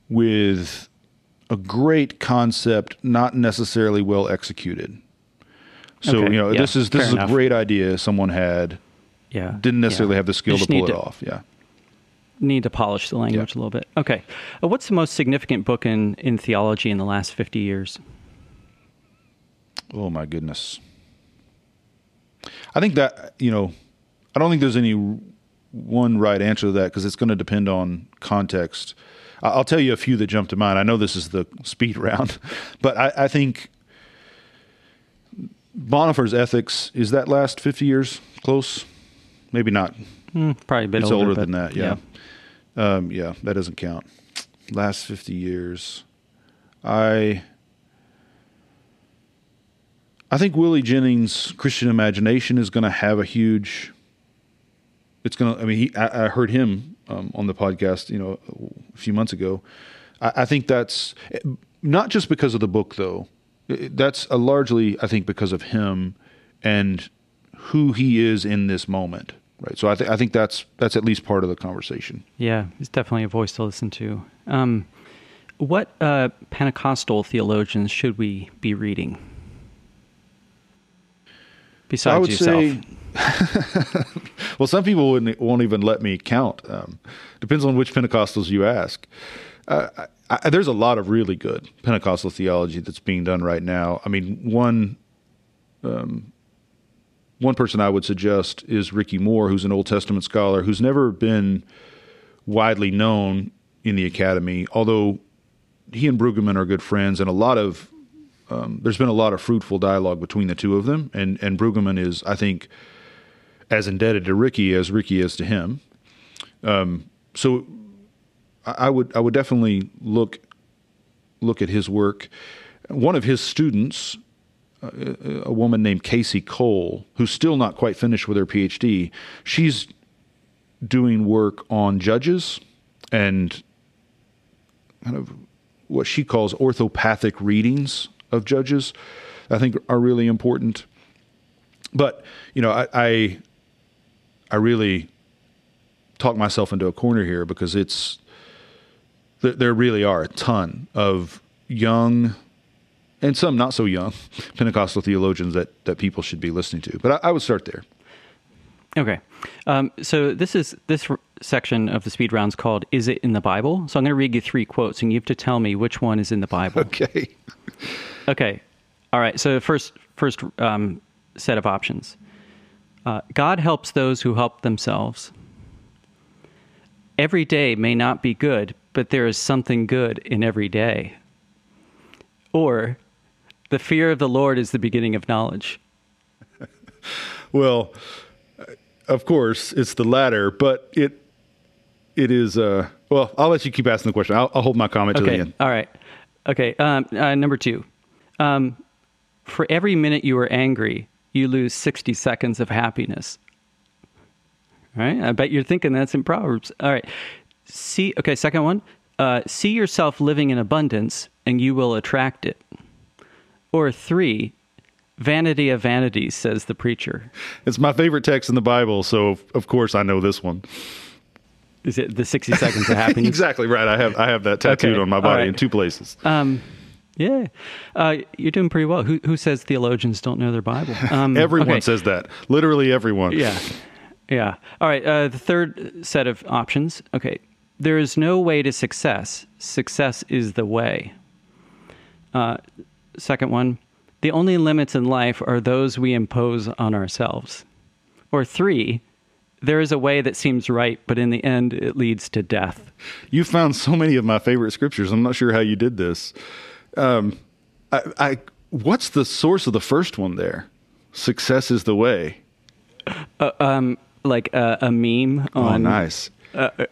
with a great concept, not necessarily well executed. So okay. you know, yeah, this is this is enough. a great idea someone had. Yeah. Didn't necessarily yeah. have the skill to pull it to, off. Yeah. Need to polish the language yeah. a little bit. Okay. Uh, what's the most significant book in in theology in the last fifty years? Oh my goodness. I think that you know, I don't think there's any one right answer to that because it's going to depend on context. I'll tell you a few that jump to mind. I know this is the speed round, but I, I think Bonhoeffer's Ethics is that last fifty years close? Maybe not. Mm, probably a bit it's older, older than that. Yeah, yeah. Um, yeah, that doesn't count. Last fifty years, I. I think Willie Jennings' Christian Imagination is going to have a huge. It's going to. I mean, he. I, I heard him um, on the podcast, you know, a few months ago. I, I think that's not just because of the book, though that's a largely, I think, because of him and who he is in this moment. Right. So I, th- I think that's that's at least part of the conversation. Yeah, he's definitely a voice to listen to. Um, what uh, Pentecostal theologians should we be reading? Besides I would yourself. say, well, some people wouldn't, won't even let me count. Um, depends on which Pentecostals you ask. Uh, I, I, there's a lot of really good Pentecostal theology that's being done right now. I mean, one um, one person I would suggest is Rickie Moore, who's an Old Testament scholar who's never been widely known in the academy, although he and Brueggemann are good friends, and a lot of um, there's been a lot of fruitful dialogue between the two of them, and and Brueggemann is, I think, as indebted to Rickie as Rickie is to him. Um, so I would I would definitely look look at his work. One of his students, uh, a woman named Casey Cole, who's still not quite finished with her PhD, she's doing work on judges and kind of what she calls orthopathic readings of judges, I think are really important. But you know, I I, I really talk myself into a corner here because it's there really are a ton of young and some not so young Pentecostal theologians that, that people should be listening to. But I, I would start there. Okay. Um, so this is this r- section of the speed rounds called "Is it in the Bible?" So I'm going to read you three quotes, and you have to tell me which one is in the Bible. Okay. Okay. All right. So first, first um, set of options. Uh, God helps those who help themselves. Every day may not be good, but there is something good in every day. Or, the fear of the Lord is the beginning of knowledge. Well, of course, it's the latter, but it it is. Uh, well, I'll let you keep asking the question. I'll, I'll hold my comment to the end. All right. Okay. Um, uh, number two. Um, for every minute you are angry, you lose 60 seconds of happiness. All right. I bet you're thinking that's in Proverbs. All right. See, okay. Second one. Uh, see yourself living in abundance and you will attract it. Or three, vanity of vanities, says the preacher. It's my favorite text in the Bible, so of, of course I know this one. Is it the 60 seconds of happiness? exactly right. I have I have that tattooed Okay. on my body right. in two places. Um, yeah. Uh, you're doing pretty well. Who, who says theologians don't know their Bible? Um, everyone okay. says that. Literally everyone. Yeah. Yeah. All right. Uh, the third set of options. Okay. There is no way to success. Success is the way. Uh, second one. The only limits in life are those we impose on ourselves. Or three. There is a way that seems right, but in the end, it leads to death. You found so many of my favorite scriptures. I'm not sure how you did this. Um, I, I what's the source of the first one there? Success is the way. Um like a, a meme Oh, on nice. a,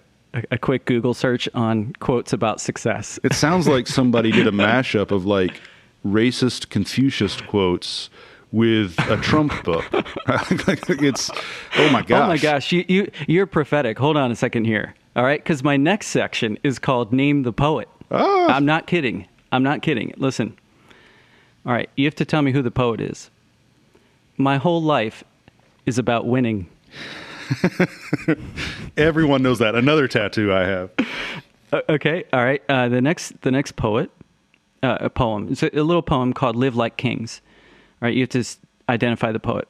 a quick Google search on quotes about success. It sounds like somebody did a mashup of like racist Confucius quotes with a Trump book. it's oh my gosh. Oh my gosh, you, you you're prophetic. Hold on a second here. All right, because my next section is called "Name the Poet." Ah. I'm not kidding. I'm not kidding. Listen. All right, you have to tell me who the poet is. My whole life is about winning. Everyone knows that. Another tattoo I have. Uh, okay, all right. Uh, the next the next poet, uh, a poem. It's a, a little poem called "Live Like Kings." All right, you have to s- identify the poet.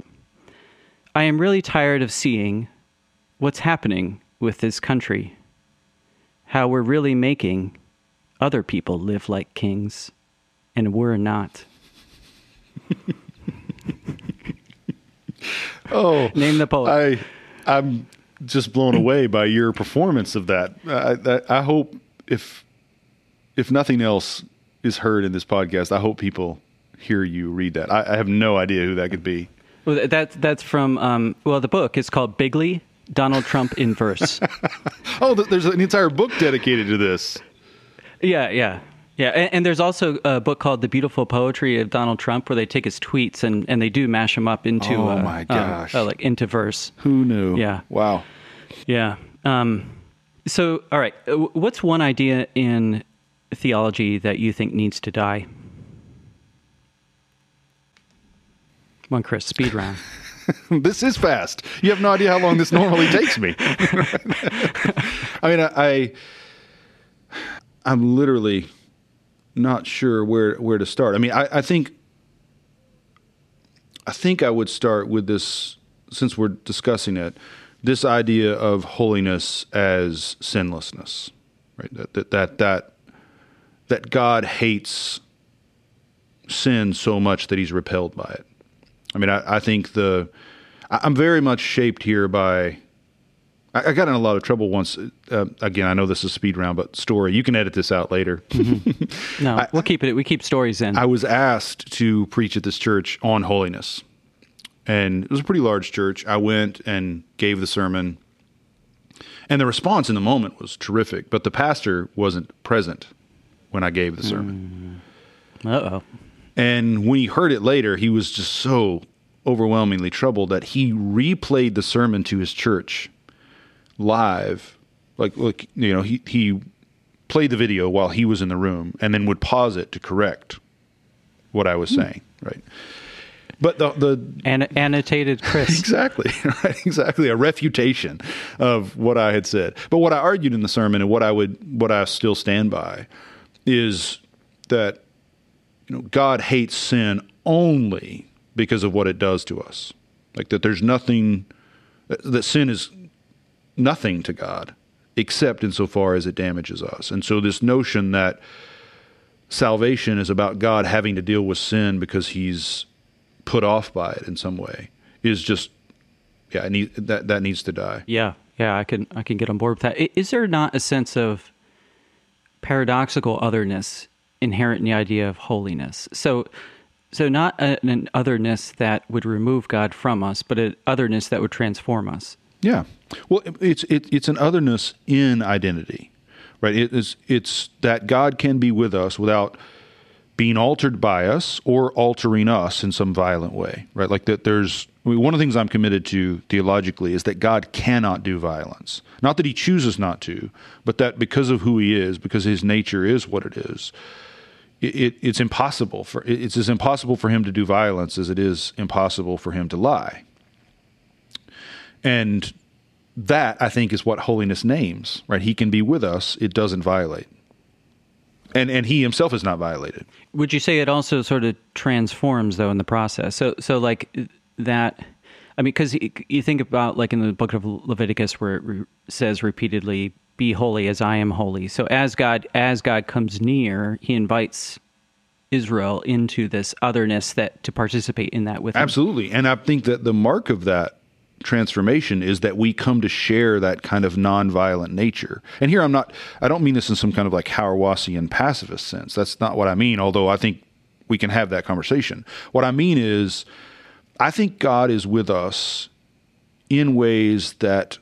I am really tired of seeing what's happening with this country. How we're really making other people live like kings, and we're not. Oh, Name the poet. I I'm just blown away by your performance of that. I, that. I hope if if nothing else is heard in this podcast, I hope people hear you read that. I, I have no idea who that could be. Well, th- that's that's from um, well, the book is called Bigly, Donald Trump in verse. Oh, there's an entire book dedicated to this. Yeah, yeah, yeah. And, and there's also a book called "The Beautiful Poetry of Donald Trump," where they take his tweets and, and they do mash them up into Oh, uh, my um, gosh. uh, like into verse. Who knew? Yeah. Wow. Yeah. Um, so, all right, uh, what's one idea in theology that you think needs to die? Come on, Chris, speed round. this is fast. You have no idea how long this normally takes me. I mean, I, I I'm literally not sure where where to start. I mean, I, I think I think I would start with this since we're discussing it, this idea of holiness as sinlessness, right? That that that that, that God hates sin so much that he's repelled by it. I mean, I, I think the I'm very much shaped here by. I, I got in a lot of trouble once. Uh, again, I know this is speed round, but story. You can edit this out later. No, I- we'll keep it. We keep stories in. I was asked to preach at this church on holiness. And it was a pretty large church. I went and gave the sermon. And the response in the moment was terrific, but the pastor wasn't present when I gave the sermon. uh oh. And when he heard it later, he was just so overwhelmingly troubled that he replayed the sermon to his church live. Like, like you know, he, he played the video while he was in the room and then would pause it to correct what I was hmm. saying, right? But the, the An- annotated Chris. exactly right exactly a refutation of what i had said but what i argued in the sermon and what i would what i still stand by is that you know god hates sin only because of what it does to us like that there's nothing that sin is nothing to god except insofar as it damages us and so this notion that salvation is about god having to deal with sin because he's put off by it in some way is just yeah need, that that needs to die Yeah, yeah, I can I can get on board with that. Is there not a sense of paradoxical otherness inherent in the idea of holiness? So, so not an otherness that would remove God from us, but an otherness that would transform us. yeah well it's it, it's an otherness in identity right? It is it's that god can be with us without being altered by us or altering us in some violent way right? Like that there's I mean, one of the things i'm committed to theologically is that god cannot do violence. Not that he chooses not to but that because of who he is because his nature is what it is it, it, it's impossible for it's as impossible for him to do violence as it is impossible for him to lie. And that i think is what holiness names right he can be with us it doesn't violate and and he himself is not violated Would you say it also sort of transforms though in the process? So so like that. I mean, because you think about like in the book of Leviticus where it re- says repeatedly, "Be holy as I am holy." So as God as God comes near, He invites Israel into this otherness that to participate in that with Him. Absolutely. And I think that the mark of that transformation is that we come to share that kind of nonviolent nature. And here I'm not, I don't mean this in some kind of like Hauerwasian pacifist sense. That's not what I mean, although I think we can have that conversation. What I mean is, I think God is with us in ways that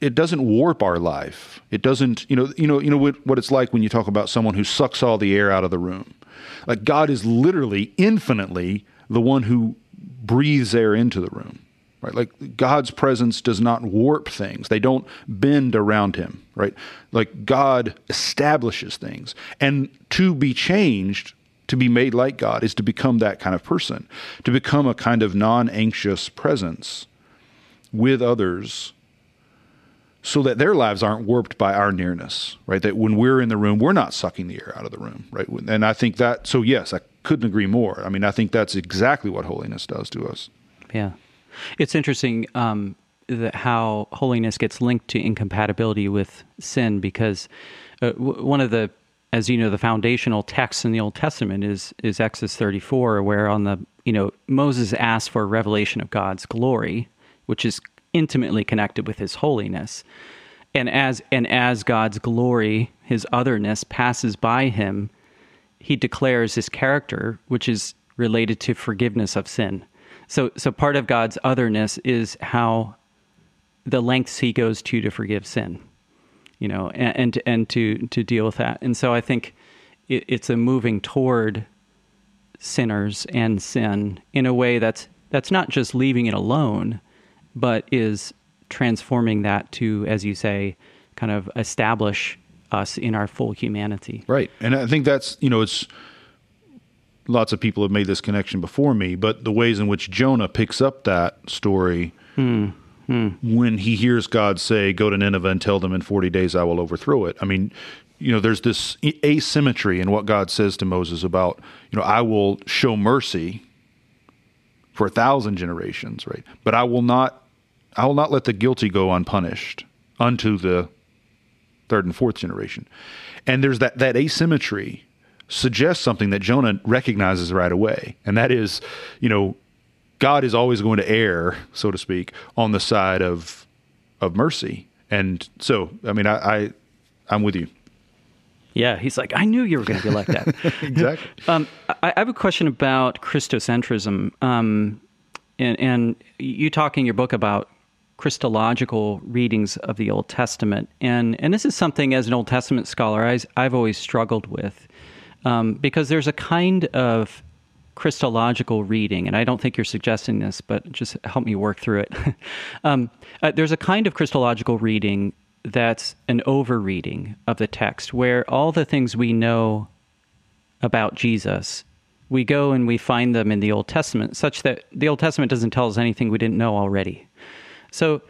it doesn't warp our life. It doesn't, you know, you know, you know what, what it's like when you talk about someone who sucks all the air out of the room. Like God is literally infinitely the one who breathes air into the room. Right? Like God's presence does not warp things. They don't bend around him, right? Like God establishes things. And to be changed, to be made like God is to become that kind of person, to become a kind of non-anxious presence with others so that their lives aren't warped by our nearness, right? That when we're in the room, we're not sucking the air out of the room, right? And I think that, so yes, I couldn't agree more. I mean, I think that's exactly what holiness does to us. Yeah, it's interesting um, that how holiness gets linked to incompatibility with sin because uh, w- one of the, as you know, the foundational texts in the Old Testament is is Exodus thirty four, where on the you know Moses asks for a revelation of God's glory, which is intimately connected with His holiness, and as and as God's glory, His otherness passes by him, he declares his character, which is related to forgiveness of sin. So, so part of God's otherness is how the lengths he goes to to forgive sin, you know, and and, and to to deal with that. And so, I think it, it's a moving toward sinners and sin in a way that's that's not just leaving it alone, but is transforming that to, as you say, kind of establish us in our full humanity. Right. And I think that's, you know, it's lots of people have made this connection before me, but the ways in which Jonah picks up that story hmm. Hmm. when he hears God say, Go to Nineveh and tell them in 40 days I will overthrow it. I mean, you know, there's this asymmetry in what God says to Moses about, you know, I will show mercy for a thousand generations, right? But I will not, I will not let the guilty go unpunished unto the third and fourth generation. And there's that that asymmetry suggests something that Jonah recognizes right away, and that is, you know, God is always going to err, so to speak, on the side of of mercy. And so, I mean, I, I I'm with you. Yeah, he's like, I knew you were going to be like that. Exactly. Um, I, I have a question about Christocentrism. Um, and, and you talk in your book about Christological readings of the Old Testament. And, and this is something, as an Old Testament scholar, I, I've always struggled with um, because there's a kind of Christological reading, and I don't think you're suggesting this, but just help me work through it. um, uh, there's a kind of Christological reading that's an overreading of the text, where all the things we know about Jesus, we go and we find them in the Old Testament, such that the Old Testament doesn't tell us anything we didn't know already. So,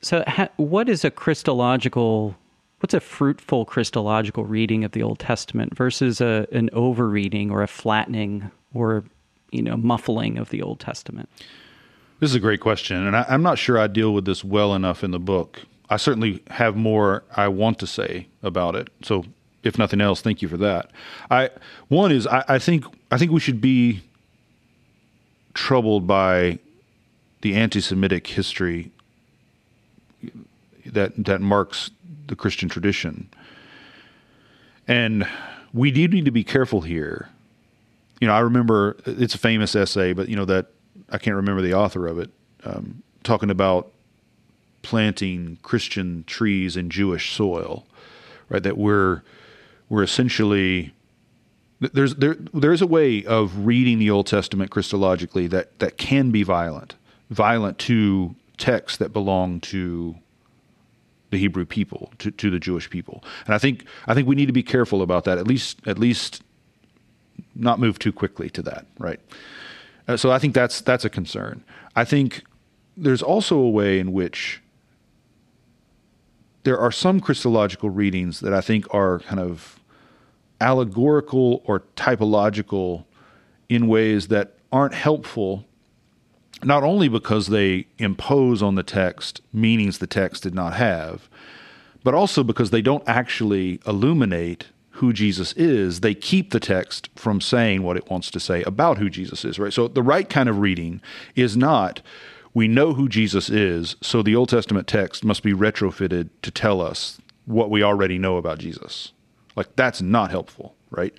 so ha- what is a Christological? What's a fruitful Christological reading of the Old Testament versus a, an overreading or a flattening or you know muffling of the Old Testament? This is a great question, and I, I'm not sure I deal with this well enough in the book. I certainly have more I want to say about it. So, if nothing else, thank you for that. I one is I, I think I think we should be troubled by the anti-Semitic history that that marks the Christian tradition, and we do need to be careful here. You know, I remember it's a famous essay, but you know that I can't remember the author of it, um, talking about planting Christian trees in Jewish soil, right? That we're we're essentially there's there there's a way of reading the Old Testament Christologically that that can be violent, violent to texts that belong to the Hebrew people, to, to the Jewish people, and I think I think we need to be careful about that. At least at least not move too quickly to that, right? Uh, so I think that's that's a concern. I think there's also a way in which there are some Christological readings that I think are kind of allegorical or typological in ways that aren't helpful, not only because they impose on the text meanings the text did not have, but also because they don't actually illuminate who Jesus is. They keep the text from saying what it wants to say about who Jesus is, right? So the right kind of reading is not we know who Jesus is, so the Old Testament text must be retrofitted to tell us what we already know about Jesus. Like that's not helpful, right?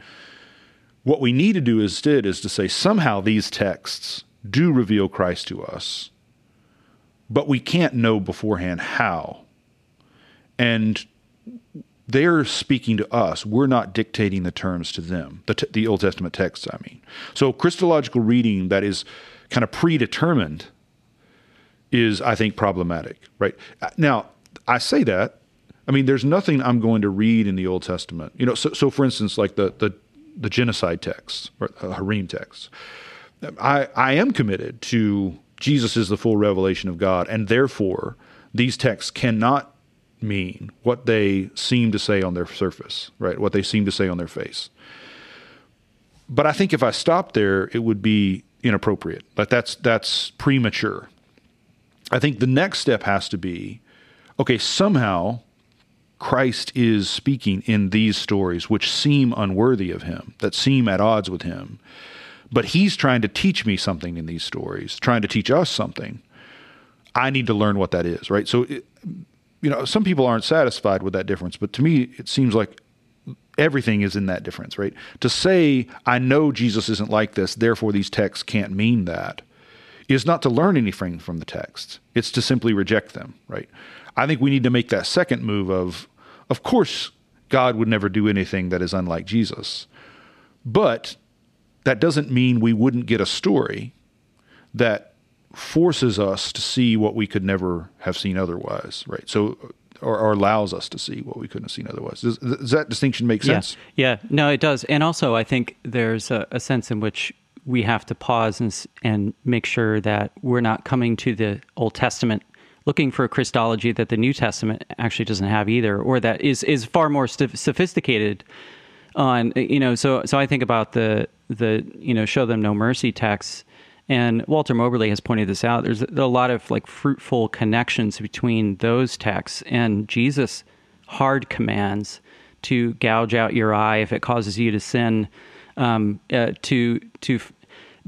What we need to do instead is to say somehow these texts do reveal Christ to us, but we can't know beforehand how. And they're speaking to us. We're not dictating the terms to them, the, t- the Old Testament texts, I mean. So, Christological reading that is kind of predetermined is, I think, problematic, right? Now, I say that. I mean, there's nothing I'm going to read in the Old Testament. You know, so, so for instance, like the, the, the genocide texts or uh, herem texts, I, I am committed to Jesus is the full revelation of God, and therefore these texts cannot mean what they seem to say on their surface, right? What they seem to say on their face. But I think if I stopped there, it would be inappropriate. Like that's that's premature. I think the next step has to be okay, somehow Christ is speaking in these stories which seem unworthy of him, that seem at odds with him. But he's trying to teach me something in these stories, trying to teach us something. I need to learn what that is, right? So, it, you know, some people aren't satisfied with that difference, but to me, it seems like everything is in that difference, right? To say, I know Jesus isn't like this, therefore these texts can't mean that, is not to learn anything from the texts. It's to simply reject them, right? I think we need to make that second move of, of course, God would never do anything that is unlike Jesus. But that doesn't mean we wouldn't get a story that forces us to see what we could never have seen otherwise, right? So or, or allows us to see what we couldn't have seen otherwise. Does, does that distinction make sense? Yeah. yeah, no, it does. And also, I think there's a, a sense in which we have to pause and, and make sure that we're not coming to the Old Testament looking for a Christology that the New Testament actually doesn't have either, or that is is far more sophisticated. On you know, so so I think about the the you know show them no mercy text and Walter Moberly has pointed this out. There's a lot of like fruitful connections between those texts and Jesus' hard commands to gouge out your eye if it causes you to sin. Um, uh, to to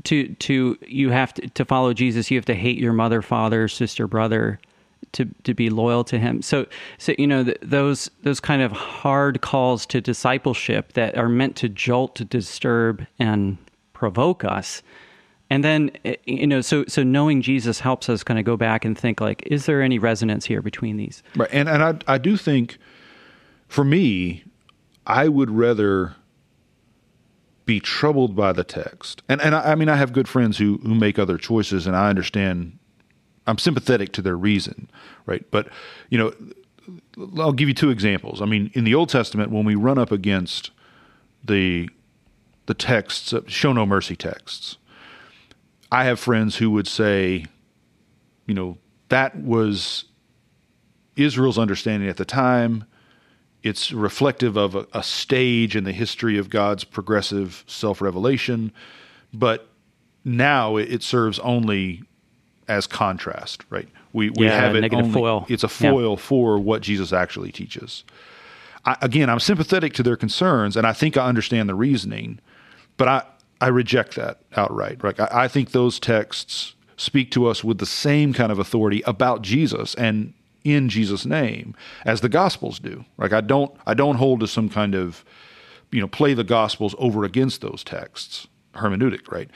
to to you have to to follow Jesus. You have to hate your mother, father, sister, brother. To, to be loyal to him, so so you know th- those those kind of hard calls to discipleship that are meant to jolt, to disturb, and provoke us. And then eh, you know so so knowing jesus helps us kind of go back and think like is there any resonance here between these? Right and and i i do think for me i would rather be troubled by the text. And and I, I mean i have good friends who who make other choices and i understand i'm sympathetic to their reason right? But you know i'll give you two examples. I mean in the old testament when we run up against the the texts uh, show no mercy texts I have friends who would say, you know, that was Israel's understanding at the time. It's reflective of a, a stage in the history of God's progressive self revelation, but now it, serves only as contrast, right? We, we yeah, have it only, foil. It's a foil yeah. for what Jesus actually teaches. I, again, I'm sympathetic to their concerns, and I think I understand the reasoning, but I, I reject that outright. Right? I, I think those texts speak to us with the same kind of authority about Jesus and in Jesus' name as the Gospels do. Like I don't I don't hold to some kind of you know play the Gospels over against those texts hermeneutic, right?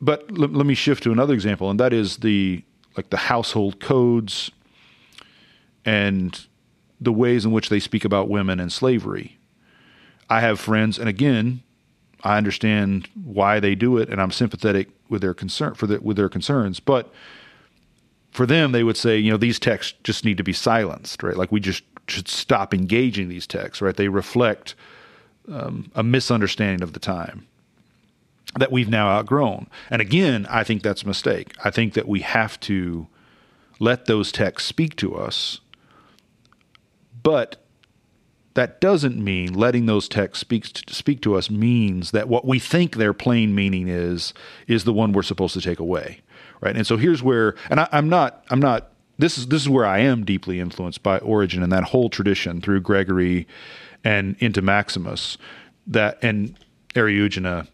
But l- let me shift to another example, and that is the like the household codes and the ways in which they speak about women and slavery. I have friends, and again, I understand why they do it, and I'm sympathetic with their concern for the, with their concerns. But for them, they would say, you know, these texts just need to be silenced, right? Like we just should stop engaging these texts, right? They reflect um, a misunderstanding of the time that we've now outgrown. And again, I think that's a mistake. I think that we have to let those texts speak to us, but that doesn't mean letting those texts speak to, speak to us means that what we think their plain meaning is is the one we're supposed to take away, right? And so here's where, and I, I'm not, I'm not. This is this is where I am deeply influenced by Origen and that whole tradition through Gregory and into Maximus, that and Eriugena,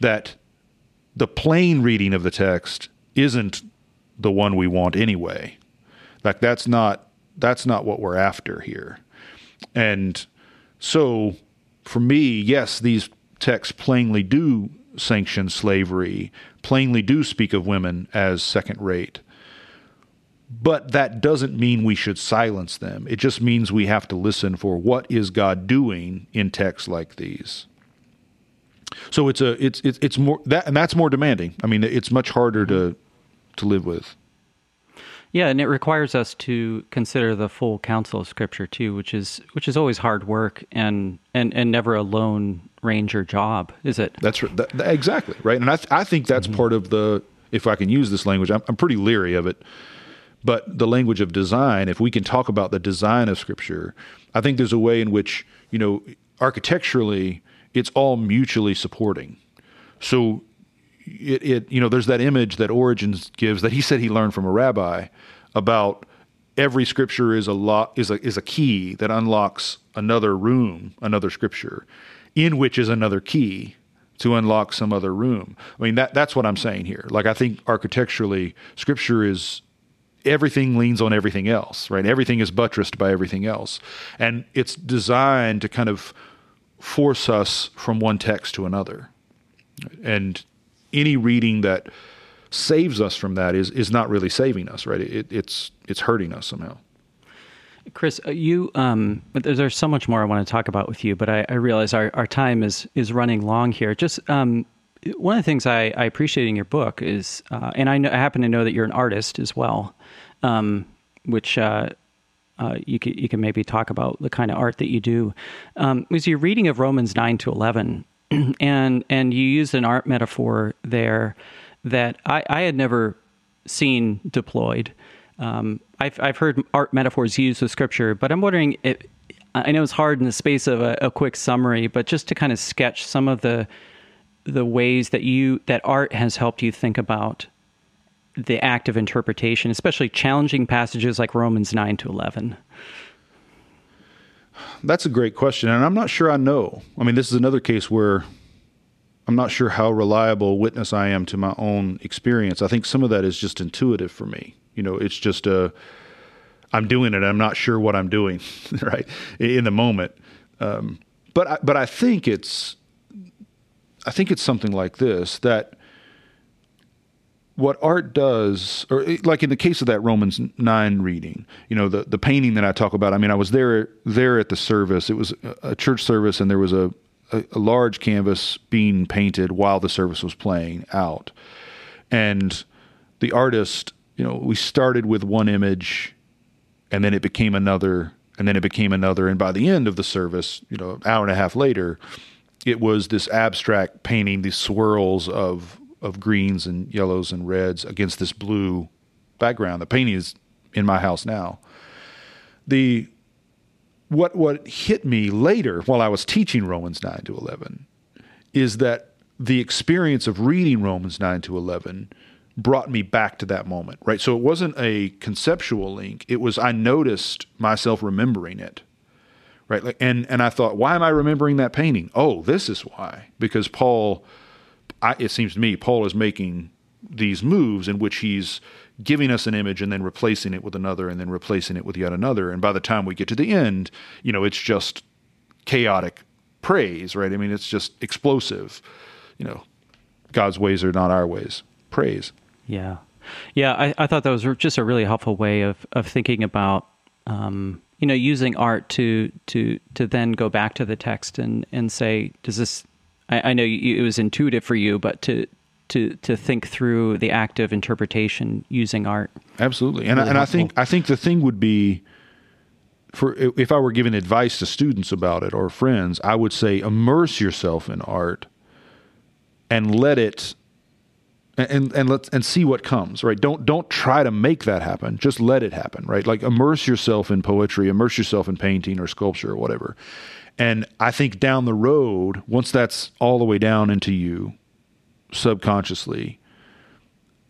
that the plain reading of the text isn't the one we want anyway. Like that's not that's not what we're after here. And so for me, yes, these texts plainly do sanction slavery, plainly do speak of women as second rate. But that doesn't mean we should silence them. It just means we have to listen for what is God doing in texts like these. So it's a it's it's, it's more that and that's more demanding. I mean, it's much harder to to live with. Yeah, and it requires us to consider the full counsel of Scripture too, which is which is always hard work and and and never a lone ranger job, is it? That's that, exactly right, and I th- I think that's mm-hmm. part of the. If I can use this language, I'm, I'm pretty leery of it, but the language of design. If we can talk about the design of Scripture, I think there's a way in which you know architecturally it's all mutually supporting. So it, it you know there's that image that Origen gives that he said he learned from a rabbi about every scripture is a lot is a is a key that unlocks another room, another scripture, in which is another key to unlock some other room. I mean that that's what I'm saying here. Like I think architecturally, scripture is everything leans on everything else, right? Everything is buttressed by everything else, and it's designed to kind of force us from one text to another, and any reading that saves us from that is is not really saving us, right? It, it's it's hurting us somehow. Chris, uh, you um, there's so much more I want to talk about with you, but I, I realize our, our time is is running long here. Just um, one of the things I, I appreciate in your book is, uh, and I, know, I, happen to know that you're an artist as well, um, which uh, uh, you can you can maybe talk about the kind of art that you do. Um, was your reading of Romans nine to eleven, and and you used an art metaphor there that I, I had never seen deployed. Um, I've I've heard art metaphors used with scripture, but I'm wondering if I know it's hard in the space of a, a quick summary, but just to kind of sketch some of the the ways that you that art has helped you think about the act of interpretation, especially challenging passages like Romans 9 to 11? That's a great question. And I'm not sure I know. I mean, this is another case where I'm not sure how reliable witness I am to my own experience. I think some of that is just intuitive for me. You know, it's just a, I'm doing it. I'm not sure what I'm doing, right, in the moment. Um, but I, but I think it's, I think it's something like this that what art does, or eh, like in the case of that Romans nine reading, you know, the the painting that I talk about. I mean, I was there there at the service. It was a church service, and there was a, a, a large canvas being painted while the service was playing out, and the artist, you know, we started with one image, and then it became another, and then it became another, and by the end of the service, you know, an hour and a half later, it was this abstract painting, these swirls of of greens and yellows and reds against this blue background. The painting is in my house now. The what what hit me later while I was teaching Romans 9 to 11 is that the experience of reading Romans 9 to 11 brought me back to that moment, right? So it wasn't a conceptual link. It was I noticed myself remembering it. Right? And and I thought, why am I remembering that painting? Oh, this is why. Because Paul I, it seems to me Paul is making these moves in which he's giving us an image and then replacing it with another and then replacing it with yet another. And by the time we get to the end, you know, it's just chaotic praise, right? I mean, it's just explosive. You know, God's ways are not our ways. Praise. Yeah. Yeah. I, I thought that was just a really helpful way of, of thinking about, um, you know, using art to, to, to then go back to the text and, and say, does this, I, I know you, it was intuitive for you, but to to to think through the act of interpretation using art. Absolutely, and really and I think I think the thing would be for if I were giving advice to students about it or friends, I would say immerse yourself in art and let it and and let and see what comes right? Don't don't try to make that happen. Just let it happen right? Like immerse yourself in poetry immerse yourself in painting or sculpture or whatever and I think down the road, once that's all the way down into you subconsciously,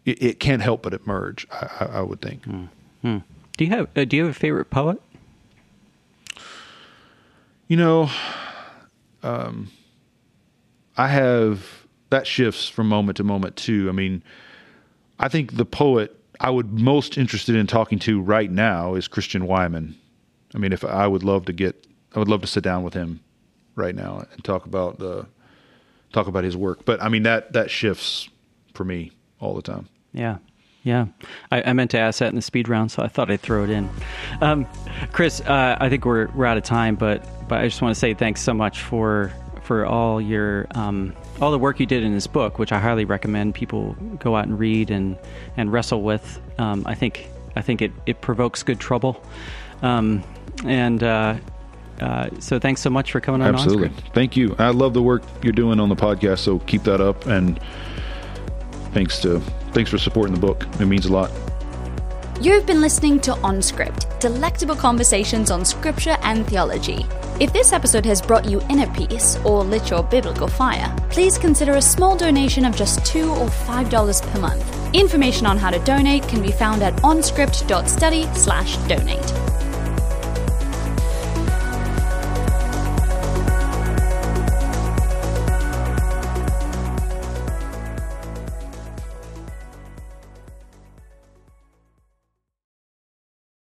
it, it can't help but emerge. I, I would think. Mm-hmm. Do you have uh, Do you have a favorite poet? You know, um, I have that shifts from moment to moment too. I mean, I think the poet I would most interested in talking to right now is Christian Wiman. I mean, if I would love to get I would love to sit down with him right now and talk about the talk about his work. But I mean that that shifts for me all the time. Yeah. Yeah, I, I, meant to ask that in the speed round, so I thought I'd throw it in. Um, Chris, uh, I think we're we're out of time, but but I just want to say thanks so much for for all your um, all the work you did in this book, which I highly recommend people go out and read and and wrestle with. Um, I think I think it it provokes good trouble, um, and uh, uh, so thanks so much for coming on. Absolutely. Thank you. I love the work you're doing on the podcast. So keep that up. And thanks to thanks for supporting the book. It means a lot. You've been listening to OnScript, delectable conversations on scripture and theology. If this episode has brought you inner peace or lit your biblical fire, please consider a small donation of just two or five dollars per month. Information on how to donate can be found at onscript.study/donate.